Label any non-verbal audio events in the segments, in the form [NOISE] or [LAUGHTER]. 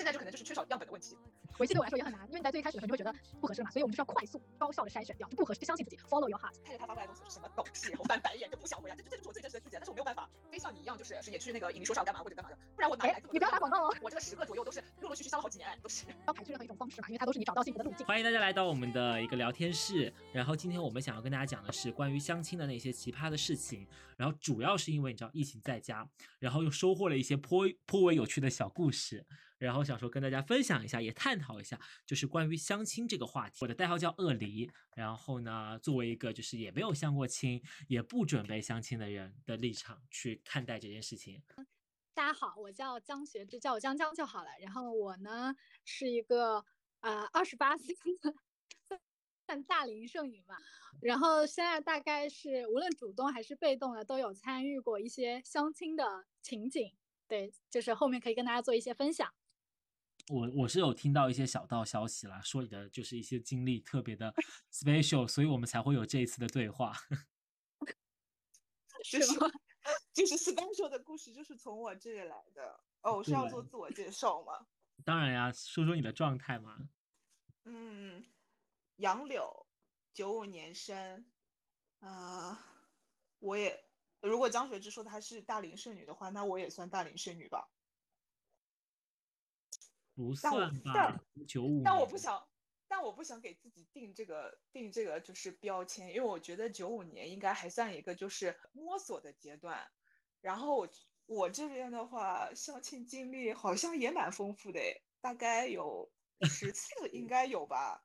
现在就可能就是缺少样本的问题。维系对我来说也很难，因为你在最开始的时候你就会觉得不合适嘛，所以我们就是要快速高效的筛选掉，就不合适就相信自己，follow your heart。看着他发过来的东西是什么东西，我翻白眼就不想回啊，这这就是我最真实的世界，但是我没有办法，非像你一样就是也去那个引力说唱干嘛或者干嘛的，不然我哪里来这么你不要打广告哦，我这个十个左右都是陆陆续续上了好几年，都是。[LAUGHS] 要排斥任何一种方式嘛，因为它都是你找到幸福的路径。欢迎大家来到我们的一个聊天室，然后今天我们想要跟大家讲的是关于相亲的那些奇葩的事情，然后主要是因为你知道疫情在家，然后又收获了一些颇颇为有趣的小故事，然后想说跟大家分享一下，也探讨一下，就是关于相亲这个话题。我的代号叫鳄梨，然后呢，作为一个就是也没有相过亲，也不准备相亲的人的立场去看待这件事情。大家好，我叫江学之，叫我江江就好了。然后我呢是一个呃二十八岁的算大龄剩女嘛，然后现在大概是无论主动还是被动的都有参与过一些相亲的情景，对，就是后面可以跟大家做一些分享。我我是有听到一些小道消息啦，说你的就是一些经历特别的 [LAUGHS] special，所以我们才会有这一次的对话。[LAUGHS] 是吗？[LAUGHS] 就是 special 的故事就是从我这里来的。哦，我是要做自我介绍吗？当然呀，说说你的状态嘛。嗯，杨柳，九五年生，啊，我也如果江学之说她是大龄剩女的话，那我也算大龄剩女吧。不但我算吧但，九五。但我不想，但我不想给自己定这个定这个就是标签，因为我觉得九五年应该还算一个就是摸索的阶段。然后我我这边的话，相亲经历好像也蛮丰富的诶，大概有十次应该有吧，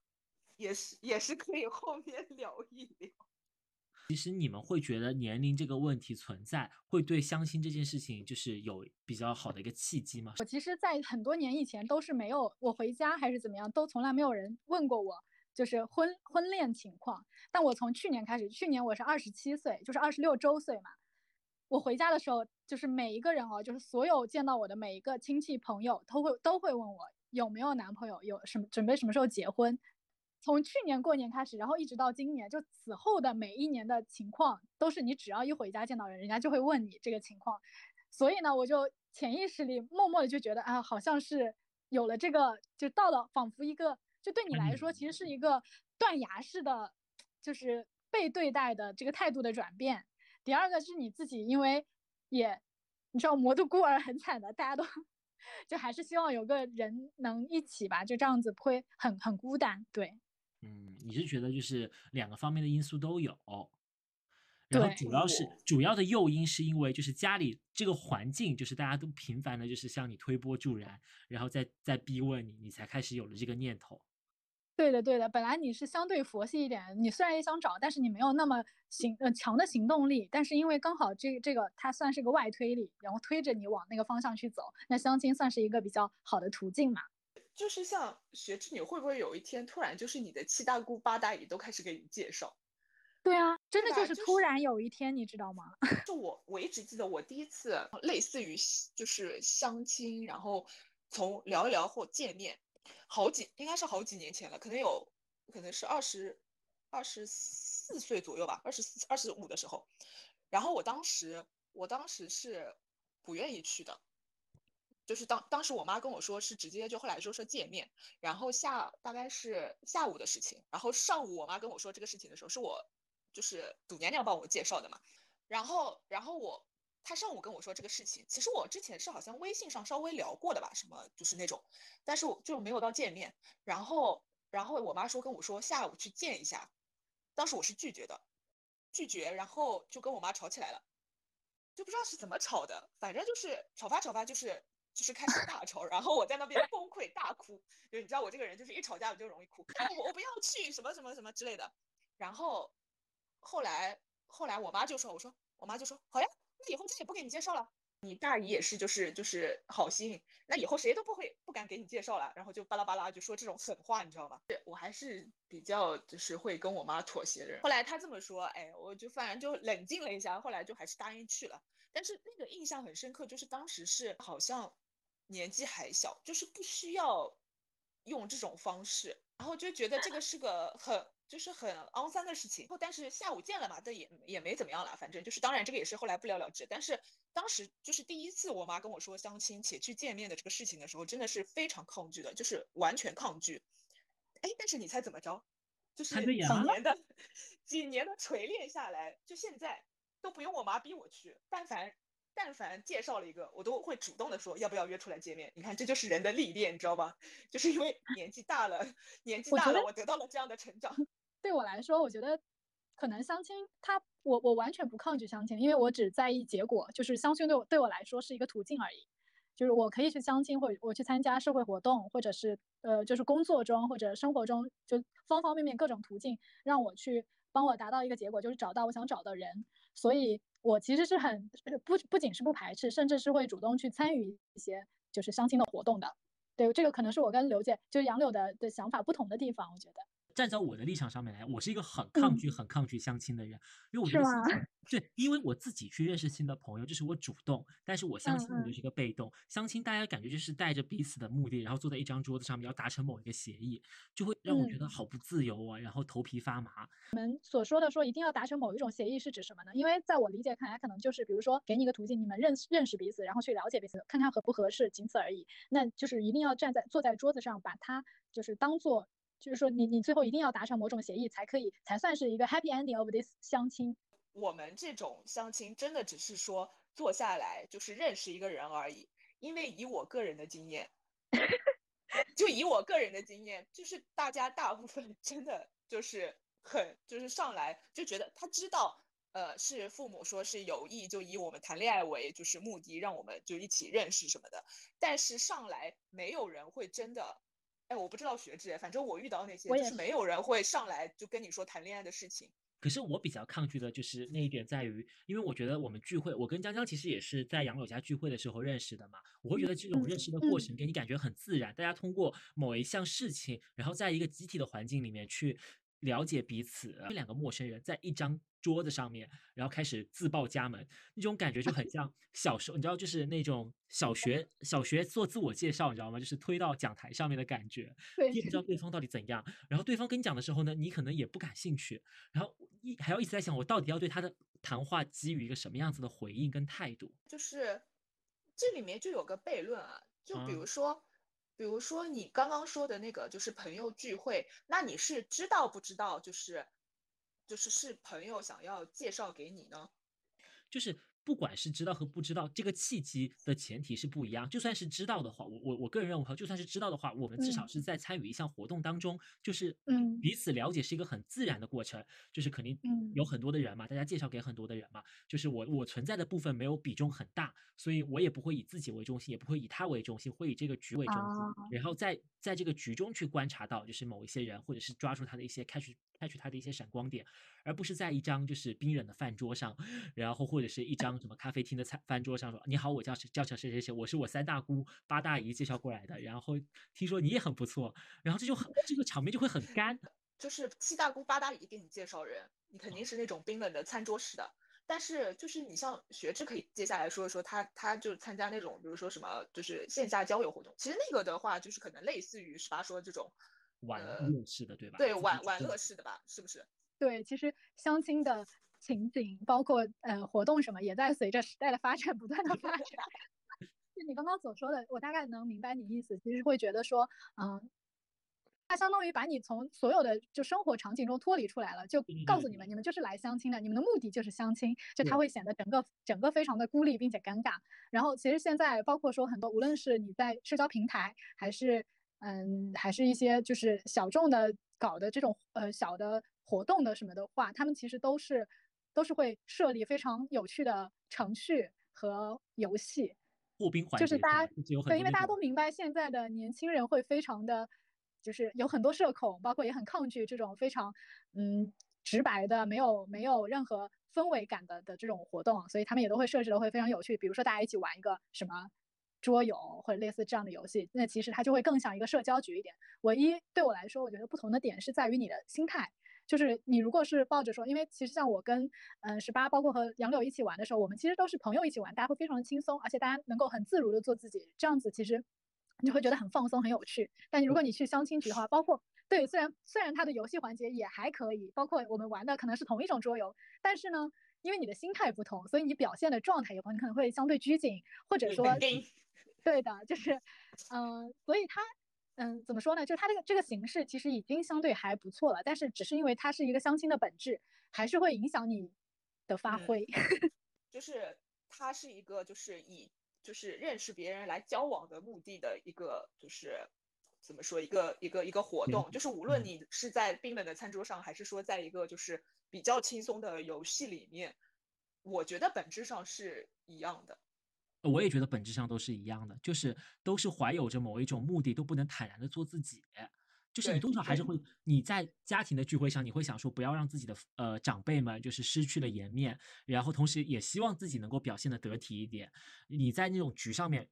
也是也是可以后面 [LAUGHS] 聊一聊。其实你们会觉得年龄这个问题存在，会对相亲这件事情就是有比较好的一个契机吗？我其实，在很多年以前都是没有，我回家还是怎么样，都从来没有人问过我，就是婚婚恋情况。但我从去年开始，去年我是二十七岁，就是二十六周岁嘛。我回家的时候，就是每一个人哦，就是所有见到我的每一个亲戚朋友，都会都会问我有没有男朋友，有什么准备什么时候结婚。从去年过年开始，然后一直到今年，就此后的每一年的情况，都是你只要一回家见到人，人家就会问你这个情况。所以呢，我就潜意识里默默的就觉得啊，好像是有了这个，就到了仿佛一个，就对你来说，其实是一个断崖式的，就是被对待的这个态度的转变。第二个是你自己，因为也你知道魔都孤儿很惨的，大家都就还是希望有个人能一起吧，就这样子不会很很孤单。对，嗯，你是觉得就是两个方面的因素都有，然后主要是主要的诱因是因为就是家里这个环境，就是大家都频繁的就是向你推波助澜，然后再再逼问你，你才开始有了这个念头。对的，对的。本来你是相对佛系一点，你虽然也想找，但是你没有那么行呃强的行动力。但是因为刚好这这个它算是个外推力，然后推着你往那个方向去走，那相亲算是一个比较好的途径嘛。就是像学织女会不会有一天突然就是你的七大姑八大姨都开始给你介绍？对啊，真的就是突然有一天，你知道吗？[LAUGHS] 就我我一直记得我第一次类似于就是相亲，然后从聊一聊或见面，好几应该是好几年前了，可能有可能是二十二十四岁左右吧，二十四二十五的时候，然后我当时我当时是不愿意去的。就是当当时我妈跟我说是直接就后来说说见面，然后下大概是下午的事情，然后上午我妈跟我说这个事情的时候，是我就是赌娘娘帮我介绍的嘛，然后然后我她上午跟我说这个事情，其实我之前是好像微信上稍微聊过的吧，什么就是那种，但是我就没有到见面，然后然后我妈说跟我说下午去见一下，当时我是拒绝的，拒绝，然后就跟我妈吵起来了。就不知道是怎么吵的，反正就是吵发吵发，就是就是开始大吵，然后我在那边崩溃大哭，就你知道我这个人就是一吵架我就容易哭，我我不要去什么什么什么之类的，然后后来后来我妈就说，我说我妈就说好呀，那以后再也不给你介绍了。你大姨也是，就是就是好心，那以后谁都不会不敢给你介绍了，然后就巴拉巴拉就说这种狠话，你知道吗？我还是比较就是会跟我妈妥协的人。后来她这么说，哎，我就反正就冷静了一下，后来就还是答应去了。但是那个印象很深刻，就是当时是好像年纪还小，就是不需要用这种方式，然后就觉得这个是个很就是很肮脏的事情。后但是下午见了嘛，但也也没怎么样了，反正就是，当然这个也是后来不了了之。但是当时就是第一次我妈跟我说相亲且去见面的这个事情的时候，真的是非常抗拒的，就是完全抗拒。哎，但是你猜怎么着？就是几年的 [LAUGHS] 几年的锤炼下来，就现在都不用我妈逼我去，但凡但凡介绍了一个，我都会主动的说要不要约出来见面。你看，这就是人的历练，你知道吧？就是因为年纪大了，[LAUGHS] 年纪大了，我得到了这样的成长。[LAUGHS] 对我来说，我觉得可能相亲，他我我完全不抗拒相亲，因为我只在意结果，就是相亲对我对我来说是一个途径而已。就是我可以去相亲，或者我去参加社会活动，或者是呃，就是工作中或者生活中，就方方面面各种途径，让我去帮我达到一个结果，就是找到我想找的人。所以，我其实是很不不仅是不排斥，甚至是会主动去参与一些就是相亲的活动的。对，这个可能是我跟刘姐就杨柳的的想法不同的地方，我觉得。站在我的立场上面来，我是一个很抗拒、很抗拒相亲的人，因为我觉得对，因为我自己去认识新的朋友，这是我主动，但是我相亲我就是一个被动。相亲大家感觉就是带着彼此的目的，然后坐在一张桌子上面要达成某一个协议，就会让我觉得好不自由啊，然后头皮发麻。你们所说的说一定要达成某一种协议是指什么呢？因为在我理解看来，可能就是比如说给你一个途径，你们认识认识彼此，然后去了解彼此，看看合不合适，仅此而已。那就是一定要站在坐在桌子上，把它就是当做。就是说，你你最后一定要达成某种协议，才可以才算是一个 happy ending of this 相亲。我们这种相亲真的只是说坐下来就是认识一个人而已。因为以我个人的经验，[LAUGHS] 就以我个人的经验，就是大家大部分真的就是很就是上来就觉得他知道，呃，是父母说是有意就以我们谈恋爱为就是目的，让我们就一起认识什么的。但是上来没有人会真的。哎，我不知道学制，反正我遇到那些就是没有人会上来就跟你说谈恋爱的事情。可是我比较抗拒的就是那一点在于，因为我觉得我们聚会，我跟江江其实也是在杨柳家聚会的时候认识的嘛。我会觉得这种认识的过程给你感觉很自然，大家通过某一项事情，然后在一个集体的环境里面去。了解彼此，这两个陌生人在一张桌子上面，然后开始自报家门，那种感觉就很像小时候，你知道，就是那种小学小学做自我介绍，你知道吗？就是推到讲台上面的感觉，你也不知道对方到底怎样。然后对方跟你讲的时候呢，你可能也不感兴趣，然后一还要一直在想，我到底要对他的谈话给予一个什么样子的回应跟态度？就是这里面就有个悖论啊，就比如说。比如说你刚刚说的那个，就是朋友聚会，那你是知道不知道？就是，就是是朋友想要介绍给你呢？就是。不管是知道和不知道，这个契机的前提是不一样。就算是知道的话，我我我个人认为哈，就算是知道的话，我们至少是在参与一项活动当中，就是嗯，彼此了解是一个很自然的过程，就是肯定有很多的人嘛，大家介绍给很多的人嘛，就是我我存在的部分没有比重很大，所以我也不会以自己为中心，也不会以他为中心，会以这个局为中心，然后在在这个局中去观察到，就是某一些人，或者是抓住他的一些开始。采取他的一些闪光点，而不是在一张就是冰冷的饭桌上，然后或者是一张什么咖啡厅的餐饭桌上说：“你好，我叫叫叫谁谁谁，我是我三大姑八大姨介绍过来的，然后听说你也很不错，然后这就很这个场面就会很干。就是七大姑八大姨给你介绍人，你肯定是那种冰冷的餐桌式的。但是就是你像学志可以接下来说一说他他就参加那种比如说什么就是线下交友活动，其实那个的话就是可能类似于十八说这种。玩乐式的对吧？对，玩玩乐式的吧，是不是？对，其实相亲的情景，包括呃活动什么，也在随着时代的发展不断的发展。[LAUGHS] 就你刚刚所说的，我大概能明白你意思。其实会觉得说，嗯，它相当于把你从所有的就生活场景中脱离出来了，就告诉你们，你们就是来相亲的，你们的目的就是相亲，就它会显得整个整个非常的孤立并且尴尬。然后其实现在包括说很多，无论是你在社交平台还是。嗯，还是一些就是小众的搞的这种呃小的活动的什么的话，他们其实都是都是会设立非常有趣的程序和游戏。破冰环就是大家对，因为大家都明白现在的年轻人会非常的，就是有很多社恐，包括也很抗拒这种非常嗯直白的、没有没有任何氛围感的的这种活动，所以他们也都会设置的会非常有趣，比如说大家一起玩一个什么。桌游或者类似这样的游戏，那其实它就会更像一个社交局一点。唯一对我来说，我觉得不同的点是在于你的心态，就是你如果是抱着说，因为其实像我跟嗯十八，包括和杨柳一起玩的时候，我们其实都是朋友一起玩，大家会非常的轻松，而且大家能够很自如的做自己，这样子其实你就会觉得很放松、很有趣。但如果你去相亲局的话，包括对，虽然虽然它的游戏环节也还可以，包括我们玩的可能是同一种桌游，但是呢，因为你的心态不同，所以你表现的状态也不同，你可能会相对拘谨，或者说，对的，就是，嗯，所以它，嗯，怎么说呢？就它这个这个形式其实已经相对还不错了，但是只是因为它是一个相亲的本质，还是会影响你的发挥。[LAUGHS] 就是它是一个就是以就是认识别人来交往的目的的一个就是。怎么说一个一个一个活动，就是无论你是在冰冷的餐桌上，还是说在一个就是比较轻松的游戏里面，我觉得本质上是一样的。我也觉得本质上都是一样的，就是都是怀有着某一种目的，都不能坦然的做自己。就是你通常还是会，你在家庭的聚会上，你会想说不要让自己的呃长辈们就是失去了颜面，然后同时也希望自己能够表现的得体一点。你在那种局上面，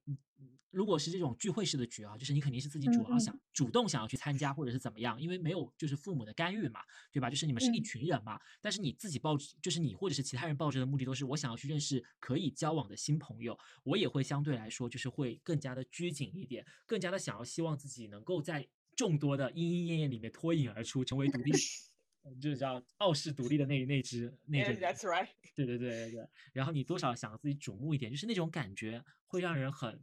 如果是这种聚会式的局啊，就是你肯定是自己主要想主动想要去参加或者是怎么样，因为没有就是父母的干预嘛，对吧？就是你们是一群人嘛，但是你自己抱就是你或者是其他人抱着的目的都是我想要去认识可以交往的新朋友，我也会相对来说就是会更加的拘谨一点，更加的想要希望自己能够在。众多的莺莺燕燕里面脱颖而出，成为独立，[LAUGHS] 就是叫傲视独立的那那只那个。That's right。对对对对对。然后你多少想自己瞩目一点，就是那种感觉会让人很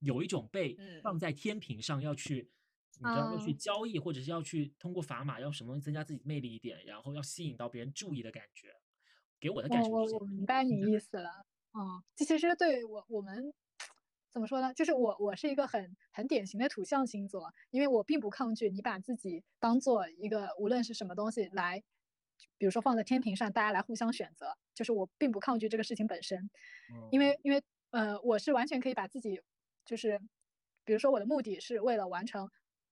有一种被放在天平上要去，你知道要去交易，或者是要去通过砝码要什么东西增加自己魅力一点，然后要吸引到别人注意的感觉。给我的感觉。我我明白你意思了。嗯，这其实对我我们。怎么说呢？就是我，我是一个很很典型的土象星座，因为我并不抗拒你把自己当做一个无论是什么东西来，比如说放在天平上，大家来互相选择，就是我并不抗拒这个事情本身，因为因为呃，我是完全可以把自己，就是比如说我的目的是为了完成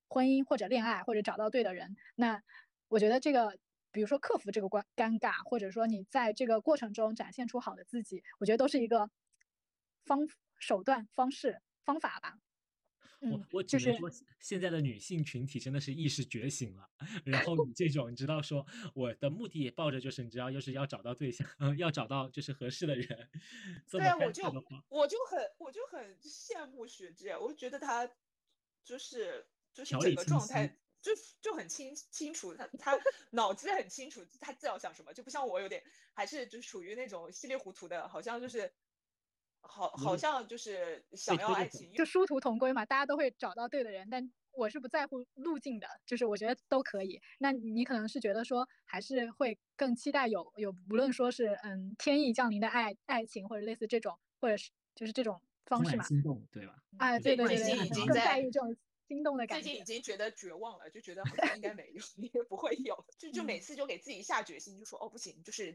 婚姻或者恋爱或者找到对的人，那我觉得这个，比如说克服这个关尴尬，或者说你在这个过程中展现出好的自己，我觉得都是一个方。手段、方式、方法吧。我我只能说，现在的女性群体真的是意识觉醒了。然后你 [LAUGHS] 这种，你知道，说我的目的也抱着就是，你知道，就是要找到对象，[LAUGHS] 要找到就是合适的人。对啊，我就我就很我就很羡慕雪芝，我就觉得她就是就是整个状态就就很清清楚，她她脑子很清楚，她自要想什么，就不像我有点还是就属于那种稀里糊涂的，好像就是。好，好像就是想要爱情，就殊途同归嘛，大家都会找到对的人，但我是不在乎路径的，就是我觉得都可以。那你可能是觉得说，还是会更期待有有，无论说是嗯天意降临的爱爱情，或者类似这种，或者是就是这种方式嘛，心动对吧？哎，对对对对，更在意这种心动的感觉。最近已经觉得绝望了，就觉得好像应该没有，也不会有，就就每次就给自己下决心，就说哦不行，就是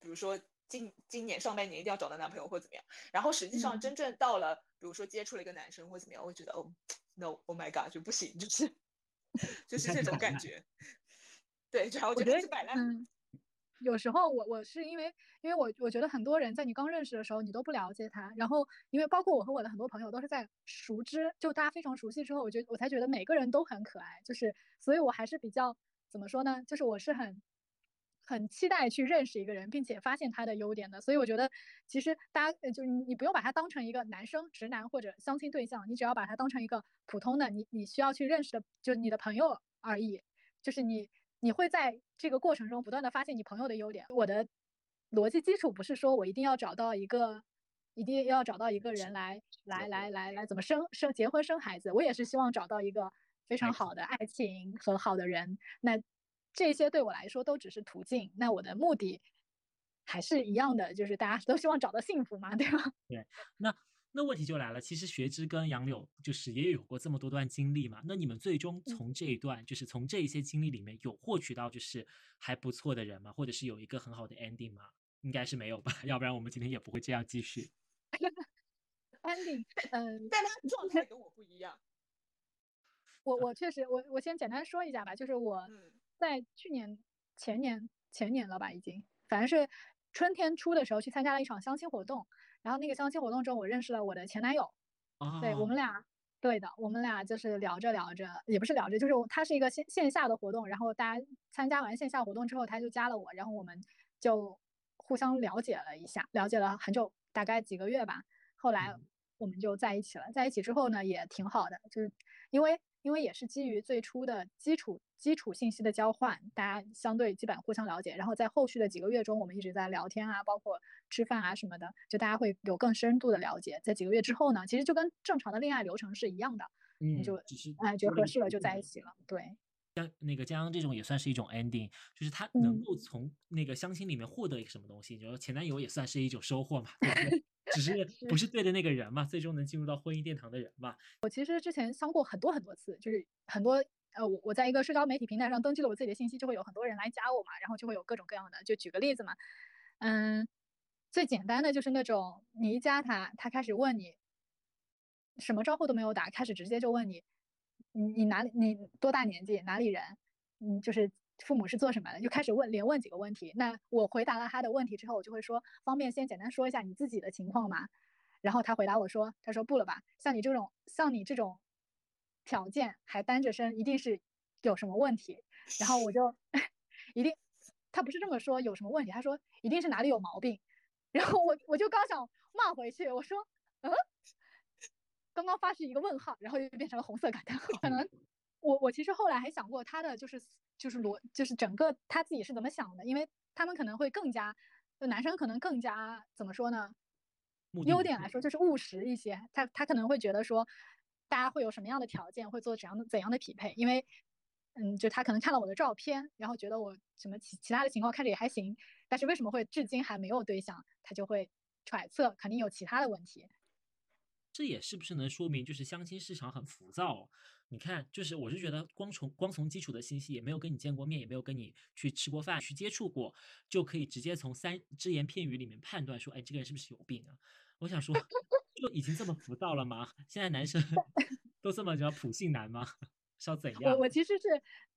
比如说。今今年上半年一定要找到男朋友或怎么样，然后实际上真正到了，比如说接触了一个男生或怎么样，我会觉得哦，no，oh my god，就不行，就是 [LAUGHS] 就是这种感觉。对，然后我觉得是摆烂。有时候我我是因为因为我我觉得很多人在你刚认识的时候你都不了解他，然后因为包括我和我的很多朋友都是在熟知，就大家非常熟悉之后，我觉得我才觉得每个人都很可爱，就是所以我还是比较怎么说呢？就是我是很。很期待去认识一个人，并且发现他的优点的，所以我觉得其实大家就你你不用把他当成一个男生、直男或者相亲对象，你只要把他当成一个普通的你你需要去认识的，就是你的朋友而已。就是你你会在这个过程中不断的发现你朋友的优点。我的逻辑基础不是说我一定要找到一个一定要找到一个人来来来来来怎么生生结婚生孩子，我也是希望找到一个非常好的爱情和好的人。那。这些对我来说都只是途径，那我的目的还是一样的，就是大家都希望找到幸福嘛，对吧？[LAUGHS] 对，那那问题就来了，其实学之跟杨柳就是也有过这么多段经历嘛，那你们最终从这一段，就是从这一些经历里面有获取到就是还不错的人吗？或者是有一个很好的 ending 吗？应该是没有吧，[LAUGHS] 要不然我们今天也不会这样继续。[LAUGHS] ending，嗯，但他状态跟我不一样。我我确实，我我先简单说一下吧，就是我。在去年、前年、前年了吧，已经，反正是春天初的时候去参加了一场相亲活动，然后那个相亲活动中，我认识了我的前男友。对我们俩，对的，我们俩就是聊着聊着，也不是聊着，就是他是一个线线下的活动，然后大家参加完线下活动之后，他就加了我，然后我们就互相了解了一下，了解了很久，大概几个月吧。后来我们就在一起了，在一起之后呢，也挺好的，就是因为因为也是基于最初的基础基础信息的交换，大家相对基本互相了解，然后在后续的几个月中，我们一直在聊天啊，包括吃饭啊什么的，就大家会有更深度的了解。在几个月之后呢，其实就跟正常的恋爱流程是一样的，嗯，就哎觉得合适了就在一起。了，对。像那个江阳这种也算是一种 ending，就是他能嗯够从那个相亲里面获得一个什么东西，就是前男友也算是一种收获嘛，对不对？只是 [LAUGHS] 不是对的那个人嘛，最终能进入到婚姻殿堂的人嘛。我其实之前相过很多很多次，就是很多呃，我我在一个社交媒体平台上登记了我自己的信息，就会有很多人来加我嘛，然后就会有各种各样的。就举个例子嘛，嗯，最简单的就是那种你一加他，他开始问你，什么招呼都没有打，开始直接就问你，你你哪里你多大年纪，哪里人，嗯，就是父母是做什么的，就开始问，连问几个问题。那我回答了他的问题之后，我就会说，方便先简单说一下你自己的情况吗？然后他回答我说，他说不了吧，像你这种像你这种条件还单着身，一定是有什么问题。然后我就 [LAUGHS] 一定，他不是这么说有什么问题，他说一定是哪里有毛病。然后我我就刚想骂回去，我说嗯，刚刚发是一个问号，然后又变成了红色感叹号。可能我我其实后来还想过他的就是就是逻就是整个他自己是怎么想的，因为他们可能会更加，就男生可能更加怎么说呢？优点来说就是务实一些，他他可能会觉得说，大家会有什么样的条件，会做怎样的怎样的匹配，因为，嗯，就他可能看了我的照片，然后觉得我什么其其他的情况看着也还行，但是为什么会至今还没有对象，他就会揣测肯定有其他的问题。这也是不是能说明就是相亲市场很浮躁？你看，就是我是觉得光从光从基础的信息，也没有跟你见过面，也没有跟你去吃过饭、去接触过，就可以直接从三只言片语里面判断说，哎，这个人是不是有病啊？我想说，[LAUGHS] 就已经这么浮躁了吗？现在男生 [LAUGHS] 都这么叫普信男吗？是要怎样我？我其实是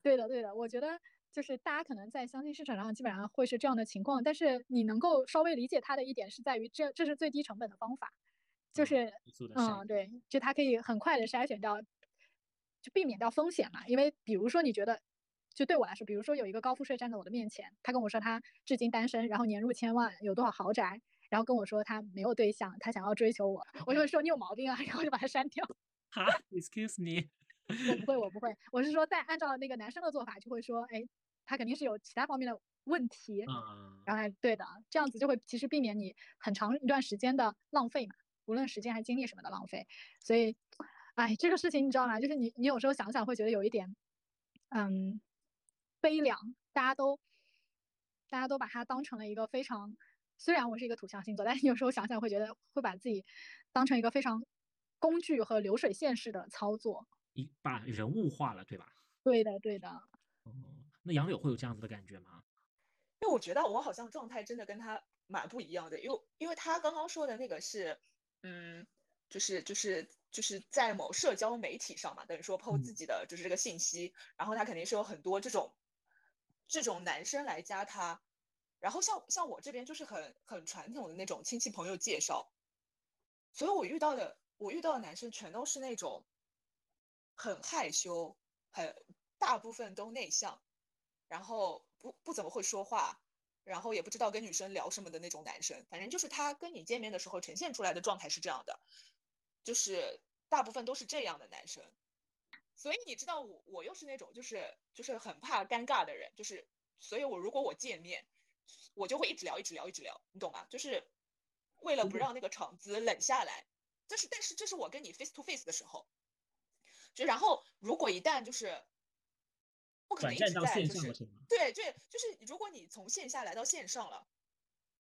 对的，对的。我觉得就是大家可能在相亲市场上基本上会是这样的情况，但是你能够稍微理解他的一点是在于这这是最低成本的方法，就嗯是嗯，对，就它可以很快的筛选掉，就避免掉风险嘛。因为比如说你觉得，就对我来说，比如说有一个高富帅站在我的面前，他跟我说他至今单身，然后年入千万，有多少豪宅，然后跟我说他没有对象，他想要追求我，我就会说你有毛病啊，[LAUGHS] 然后就把他删掉。哈，excuse me，[LAUGHS] 我不会，我不会，我是说，在按照那个男生的做法，就会说，哎，他肯定是有其他方面的问题，嗯，然后来对的，这样子就会其实避免你很长一段时间的浪费嘛，无论时间还是精力什么的浪费。所以，哎，这个事情你知道吗？就是你你有时候想想会觉得有一点，嗯，悲凉。大家都大家都把它当成了一个非常，虽然我是一个土象星座，但是有时候想想会觉得会把自己当成一个非常工具和流水线式的操作。一把人物化了，对吧？对的，对的。哦，那杨柳会有这样子的感觉吗？因为我觉得我好像状态真的跟他蛮不一样的，因为因为他刚刚说的那个是，嗯，就是就是就是在某社交媒体上嘛，等于说嗯自己的就是这个信息，然后他肯定是有很多这种这种男生来加他，然后像像我这边就是很很传统的那种亲戚朋友介绍，所以我遇到的我遇到的男生全都是那种很害羞，很大部分都内向，然后不不怎么会说话，然后也不知道跟女生聊什么的那种男生，反正就是他跟你见面的时候呈现出来的状态是这样的，就是大部分都是这样的男生。所以你知道我我又是那种就是就是很怕尴尬的人，就是所以我如果我见面，我就会一直聊一直聊一直聊，你懂吗？就是为了不让那个场子冷下来。就是但是这是我跟你 face to face 的时候，就然后如果一旦就是不可能一直在就是？对对，就是如果你从线下来到线上了，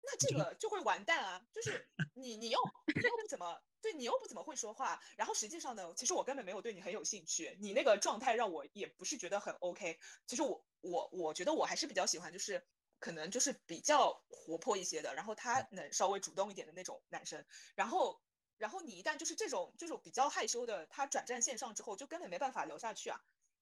那这个就会完蛋啊！就是你你又你又不怎么对你又不怎么会说话，然后实际上呢，其实我根本没有对你很有兴趣，你那个状态让我也不是觉得很 OK。其实我我我觉得我还是比较喜欢就是可能就是比较活泼一些的，然后他能稍微主动一点的那种男生，然后。然后你一旦就是这种这种比较害羞的，他转战线上之后，就根本没办法聊下去啊。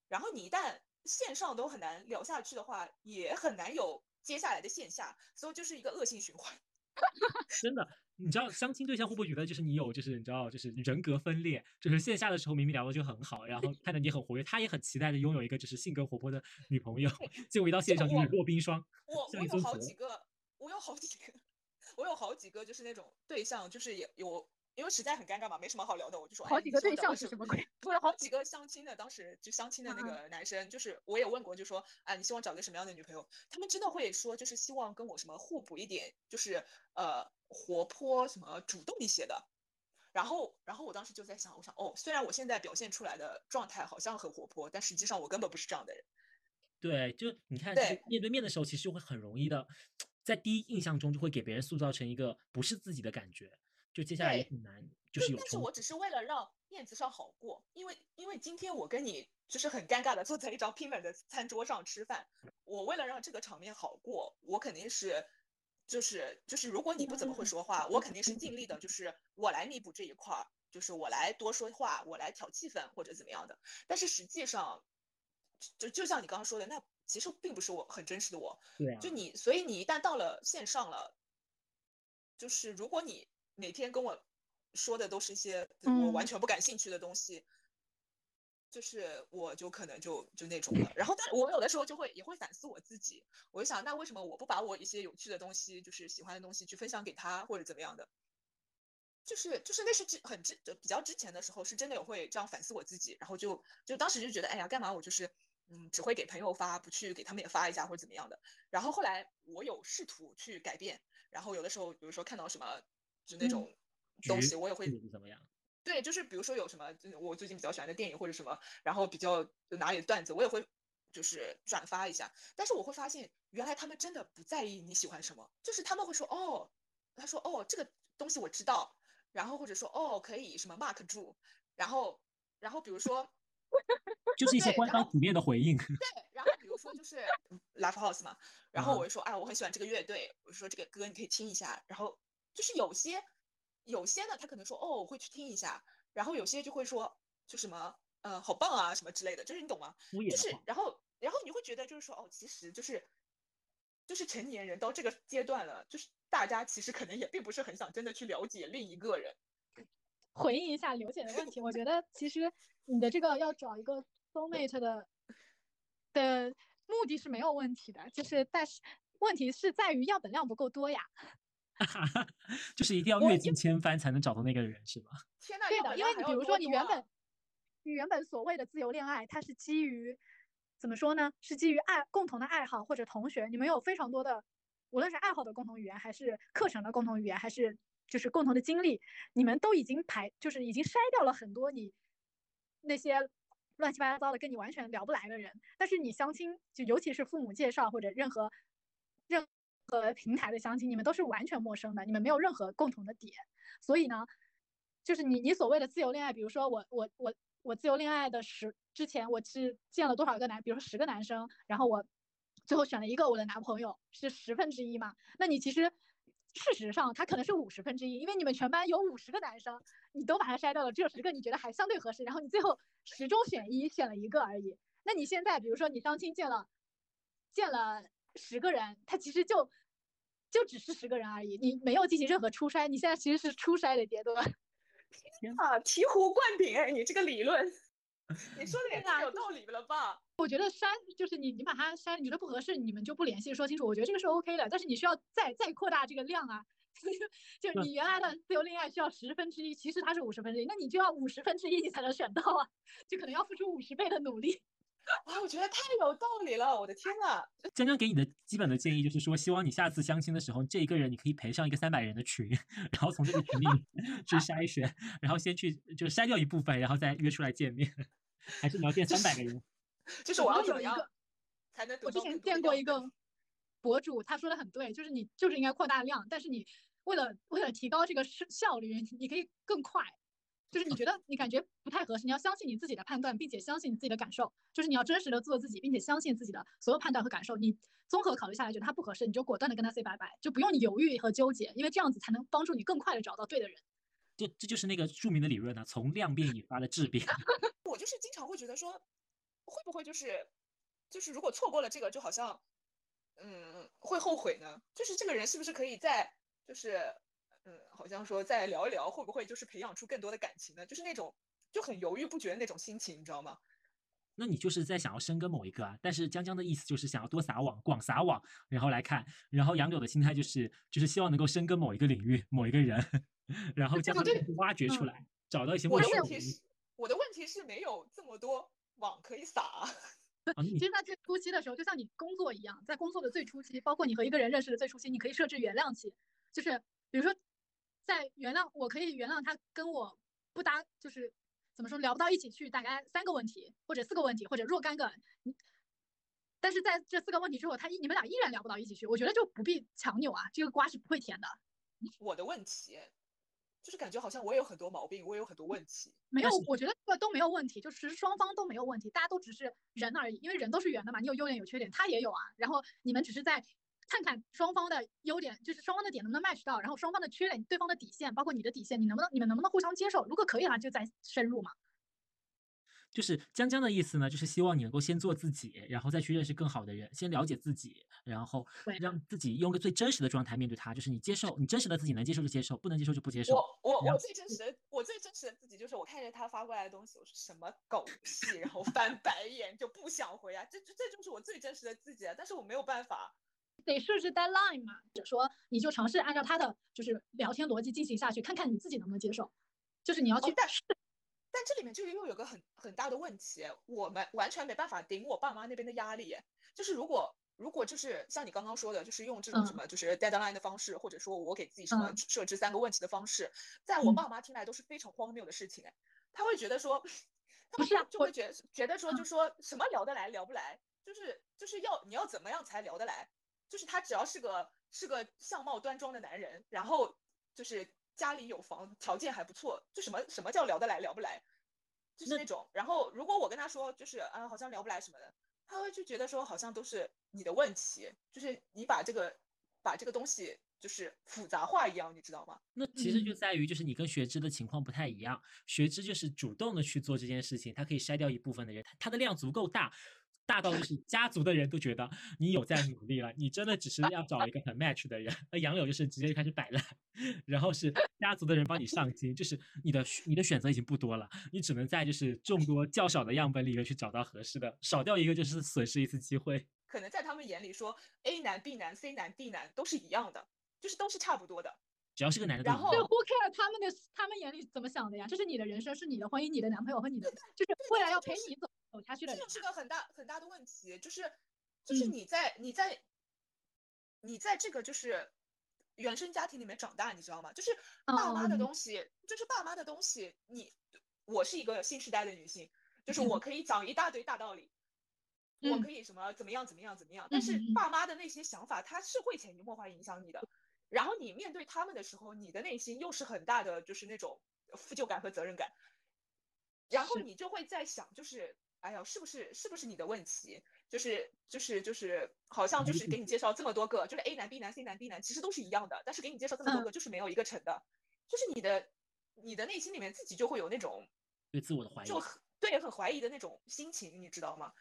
然后你一旦线上都很难聊下去的话，也很难有接下来的线下，所以就是一个恶性循环。[LAUGHS] 真的，你知道相亲对象会不会觉得就是你有就是你知道就是人格分裂，就是线下的时候明明聊的就很好，然后 [LAUGHS] 看着你很活跃，他也很期待的拥有一个就是性格活泼的女朋友，[LAUGHS] 结果一到线上就我冷若冰霜，我我有好几个，我有好几个，我有好几个就是那种对象，就是也有因为实在很尴尬嘛，没什么好聊的，我就说，好几个对象是什么鬼？[LAUGHS] 不是好几个相亲的，当时就相亲的那个男生，就是我也问过，就说，啊，你希望找个什么样的女朋友？他们真的会说，就是希望跟我什么互补一点，就是呃活泼什么主动一些的。然后，然后我当时就在想，我想，哦，虽然我现在表现出来的状态好像很活泼，但实际上我根本不是这样的人。对，就你看，对面对面的时候，其实会很容易的，在第一印象中就会给别人塑造成一个不是自己的感觉，就接下来也对很难，就是有但是。我只是为了让面子上好过，因为因为今天我跟你就是很尴尬的坐在一张拼满的餐桌上吃饭，我为了让这个场面好过，我肯定是就是就是如果你不怎么会说话，我肯定是尽力的，就是我来弥补这一块儿，就是我来多说话，我来挑气氛或者怎么样的。但是实际上，就就像你刚刚说的，那其实并不是我很真实的我，对啊，就你，所以你一旦到了线上了，就是如果你每天跟我说的都是一些我完嗯全不感兴趣的东西，就是我就可能就就那种了。然后，但我有的时候就会也会反思我自己，我就想，那为什么我不把我一些有趣的东西，就是喜欢的东西去分享给他，或者怎么样的？就是就是那是之很之就比较之前的时候，是真的有会这样反思我自己，然后就就当时就觉得，哎呀，干嘛我就是嗯只会给朋友发，不去给他们也发一下或者怎么样的。然后后来我有试图去改变，然后有的时候，比如说看到什么就那嗯种东局西，我也会怎么样？对，就是比如说有什么就是我最近比较喜欢的电影或者什么，然后比较哪里的段子，我也会就是转发一下。但是我会发现，原来他们真的不在意你喜欢什么，就是他们会说哦，他说哦这个东西我知道，然后或者说哦可以什么 mark 住，然后然后比如说 [LAUGHS] 就是一些官方普遍的回应。[LAUGHS] 对，然后比如说就是 Live House 嘛，然后啊我就说，哎，我很喜欢这个乐队，我就说这个歌你可以听一下。然后就是有些有些呢，他可能说，哦，我会去听一下。然后有些就会说，就什么，呃，好棒啊，什么之类的，就是你懂吗？就是然后然后你会觉得就是说，哦，其实就是就是成年人到这个阶段了，就是大家其实可能也并不是很想真的去了解另一个人。回应一下刘姐的问题，我觉得其实你的这个要找一个 soul mate 的的目的是没有问题的，就是但是问题是在于样本量不够多呀。[LAUGHS] 就是一定要阅尽千帆才能找到那个人，是吗？[LAUGHS] 天呐，对的，因为你比如说你原本你原本所谓的自由恋爱，它是基于怎么说呢？是基于爱共同的爱好或者同学，你们有非常多的，无论是爱好的共同语言，还是课程的共同语言，还是就是共同的经历，你们都已经排就是已经筛掉了很多你那些乱七八糟的跟你完全聊不来的人。但是你相亲，就尤其是父母介绍或者任何任何平台的相亲，你们都是完全陌生的，你们没有任何共同的点，所以呢。就是你你所谓的自由恋爱，比如说我我我我自由恋爱的十之前我是见了多少个男，比如说十个男生，然后我最后选了一个我的男朋友，是十分之一嘛？那你其实事实上他可能是五十分之一，因为你们全班有五十个男生，你都把他筛掉了，只有十个你觉得还相对合适，然后你最后十中选一，选了一个而已。那你现在比如说你相亲见了见了十个人，他其实就就只是十个人而已，你没有进行任何初筛，你现在其实是初筛的阶段。[LAUGHS] 天啊，醍醐灌顶哎，你这个理论，[LAUGHS] 你说的也太有道理了吧？我觉得删就是你你把它删，你觉得不合适，你们就不联系，说清楚。我觉得这个是 OK 的，但是你需要再再扩大这个量啊。[LAUGHS] 就是你原来的自由恋爱需要十分之一，其实它是五十分之一，那你就要五十分之一你才能选到啊，就可能要付出五十倍的努力。啊，我觉得太有道理了，我的天呐！[LAUGHS] 江江给你的基本的建议就是说，希望你下次相亲的时候，这一个人你可以陪上一个三百人的群，[LAUGHS] 然后从这个群里 [LAUGHS] 去筛选，然后先去就是筛掉一部分，然后再约出来见面，还是你要见三百个人？就是我要有一个怎么样才能得我之前见过一个博主，他说的很对，就是你就是应该扩大量，但是你为了为了提高这个是效率，你可以更快。就是你觉得你感觉不太合适，你要相信你自己的判断，并且相信你自己的感受。就是你要真实的做自己，并且相信自己的所有判断和感受。你综合考虑下来，觉得他不合适，你就果断的跟他 say 拜拜，就不用你犹豫和纠结，因为这样子才能帮助你更快的找到对的人。这这就是那个著名的理论啊，从量变引发的质变。[LAUGHS] 我就是经常会觉得说，会不会就是就是如果错过了这个，就好像嗯会后悔呢？就是这个人是不是可以在就是嗯，好像说再聊一聊，会不会就是培养出更多的感情呢？就是那种就很犹豫不决的那种心情，你知道吗？那你就是在想要深耕某一个啊，但是江江的意思就是想要多撒网，广撒网，然后来看，然后杨柳的心态就是就是希望能够深耕某一个领域，某一个人。[LAUGHS] 然后将它对们挖掘出嗯来，找到一些我的问题是，我的问题是没有这么多网可以撒 [LAUGHS] 其实，在最初期的时候，就像你工作一样，在工作的最初期，包括你和一个人认识的最初期，你可以设置原谅期，就是比如说，在原谅，我可以原谅他跟我不搭，就是怎么说聊不到一起去，大概三个问题或者四个问题或者若干个，你但是在这四个问题之后，他一你们俩依然聊不到一起去，我觉得就不必强扭啊，这个瓜是不会甜的。我的问题就是感觉好像我也有很多毛病，我也有很多问题。没有，我觉得这个都没有问题，就是双方都没有问题，大家都只是人而已，因为人都是圆的嘛，你有优点有缺点，他也有啊，然后你们只是在看看双方的优点，就是双方的点能不能 match 到，然后双方的缺点，对方的底线，包括你的底线，你能不能你们能不能互相接受？如果可以的话，就再深入嘛。就是江江的意思呢，就是希望你能够先做自己，然后再去认识更好的人，先了解自己，然后让自己用个最真实的状态面对他，就是你接受你真实的自己，能接受就接受，不能接受就不接受。我我我最真实的我最真实的自己就是我看着他发过来的东西，我说什么狗屁，然后翻白眼就不想回啊，这这这就是我最真实的自己啊，但是我没有办法。得设置 deadline 嘛，或者说你就尝试按照他的就是聊天逻辑进行下去，看看你自己能不能接受。就是你要去哦但但这里面就又有个很很大的问题，我们完全没办法顶我爸妈那边的压力。就是如果如果就是像你刚刚说的，就是用这种什嗯么就是 deadline 的方式，或者说我给自己什么嗯设置三个问题的方式，在我嗯爸妈听来都是非常荒谬的事情。哎，他会觉得说，他们不是啊就会觉觉得说，嗯就说什么聊得来聊不来，就是就是要你要怎么样才聊得来，就是他只要是个是个相貌端庄的男人，然后就是家里有房，条件还不错，就什么什么叫聊得来聊不来，就是那那种。然后如果我跟他说就是啊好像聊不来什么的，他会就觉得说好像都是你的问题，就是你把这个把这个东西就是复杂化一样，你知道吗？那其实就嗯在于，就是你跟学知的情况不太一样。学知就是主动的去做这件事情，他可以筛掉一部分的人，他他的量足够大，大到就是家族的人都觉得你有在努力了，你真的只是要找一个很 match 的人。那杨柳就是直接就开始摆烂，然后是家族的人帮你上金，就是你的你的选择已经不多了，你只能在就是众多较少的样本里面去找到合适的，少掉一个就是损失一次机会。可能在他们眼里说 A 男、B 男、C 男、D 男都是一样的，就是都是差不多的。只要是个男的都然后 who care 他们的他们眼里怎么想的呀？这是你的人生，是你的婚姻，你的男朋友和你的，就是未来要陪你走走下去的人这就。是个很大很大的问题，就是就是嗯你在你在你在这个就是原生家庭里面长大，你知道吗？就是爸妈的嗯东西，就是爸妈的东西，你我是一个新时代的女性，就是我可以讲一大堆大道理。我嗯可以什么怎么样怎么样怎么样，但是爸妈的那些想法，他是会潜移默化影响你的。然后你面对他们的时候，你的内心又是很大的就是那种负疚感和责任感，然后你就会在想，就是哎呀，是不是是不是你的问题？就是就是就是，好像就是给你介绍这么多个，就是 A 男、B 男、C 男、D 男，其实都是一样的，但是给你介绍这么多嗯个，就是没有一个成的，就是你的你的内心里面自己就会有那种对自我的怀疑。就很对很怀疑的那种心情，你知道吗？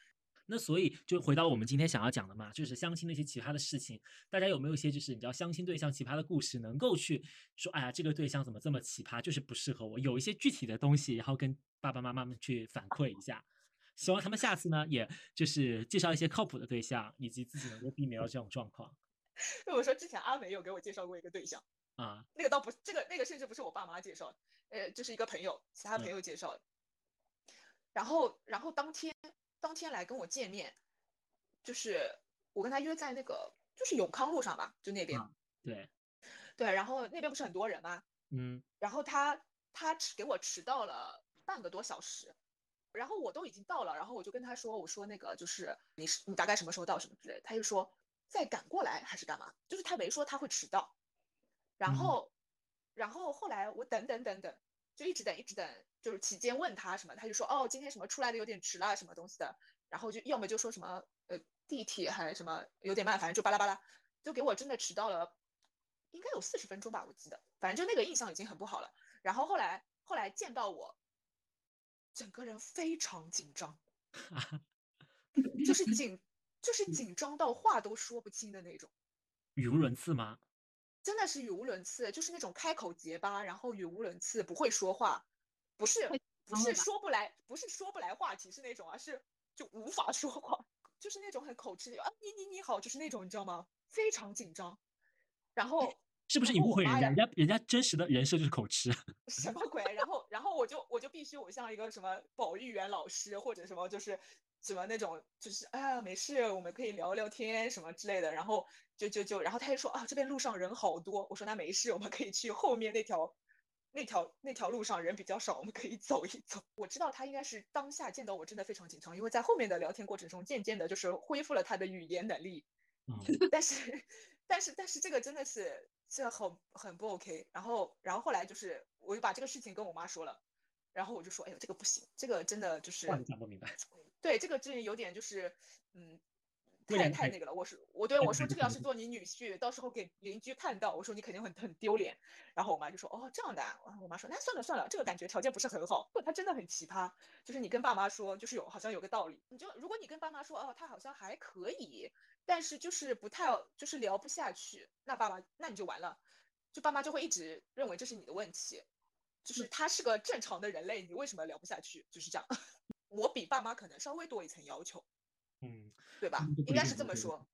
那所以就回到我们今天想要讲的嘛，就是相亲那些奇葩的事情，大家有没有一些就是你知道相亲对象奇葩的故事，能够去说，哎呀，这个对象怎么这么奇葩，就是不适合我，有一些具体的东西，然后跟爸爸妈妈们去反馈一下，希望他们下次呢，也就是介绍一些靠谱的对象，以及自己能够避免到这种状况就 [LAUGHS] 我说之前阿美有给我介绍过一个对象，啊。那个倒不这个那个甚至不是我爸妈介绍，呃，就是一个朋友，其他朋嗯友介绍的。然后然后当天当天来跟我见面，就是我跟他约在那个就是永康路上吧，就那边。啊对，对，然后那边不是很多人吗？嗯然后他他迟给我迟到了半个多小时，然后我都已经到了，然后我就跟他说，我说那个就是你是你大概什么时候到什么之类的，他就说再赶过来还是干嘛，就是他没说他会迟到，然嗯。后然后后来我等等等等，就一直等一直等，就是期间问他什么，他就说哦今天什么出来的有点迟了什么东西的，然后就要么就说什么呃地铁还是什么有点慢，反正就巴拉巴拉，就给我真的迟到了。应该有四十分钟吧，我记得，反正就那个印象已经很不好了。然后后来后来见到我，整个人非常紧张，就是 [LAUGHS] 紧就是紧张到话都说不清的那种，语无伦次吗？真的是语无伦次，就是那种开口结巴，然后语无伦次，不会说话，不是不是说不来，不是说不来话题，是那种啊，是就无法说话，就是那种很口吃的啊，你你你好，就是那种你知道吗？非常紧张。然后是不是你误会人家？人家人家真实的人设就是口吃。什么鬼？然后，然后我就我就必须我像一个什么保育员老师或者什么就是什么那种就是哎呀没事，我们可以聊聊天什么之类的。然后就就就，然后他就说啊这边路上人好多，我说那没事，我们可以去后面那条那条那条路上人比较少，我们可以走一走。我知道他应该是当下见到我真的非常紧张，因为在后面的聊天过程中，渐渐的就是恢复了他的语言能力。嗯，但是，[LAUGHS] 但是，但是这个真的是这很很不 OK。然后，然后后来就是我就把这个事情跟我妈说了，然后我就说，哎呦，这个不行，这个真的就是讲不明白。[LAUGHS] 对这个真有点就是嗯。太太那个了，我说我对我说这个要是做你女婿，到时候给邻居看到，我说你肯定很很丢脸。然后我妈就说哦这样的、啊，然后我妈说那算了算了，这个感觉条件不是很好。不，他真的很奇葩，就是你跟爸妈说，就是有好像有个道理，你就如果你跟爸妈说哦他好像还可以，但是就是不太就是聊不下去，那爸妈那你就完了，就爸妈就会一直认为这是你的问题，就是他是个正常的人类，你为什么聊不下去？就是这样。[LAUGHS] 我比爸妈可能稍微多一层要求，嗯，对吧应该是这么说，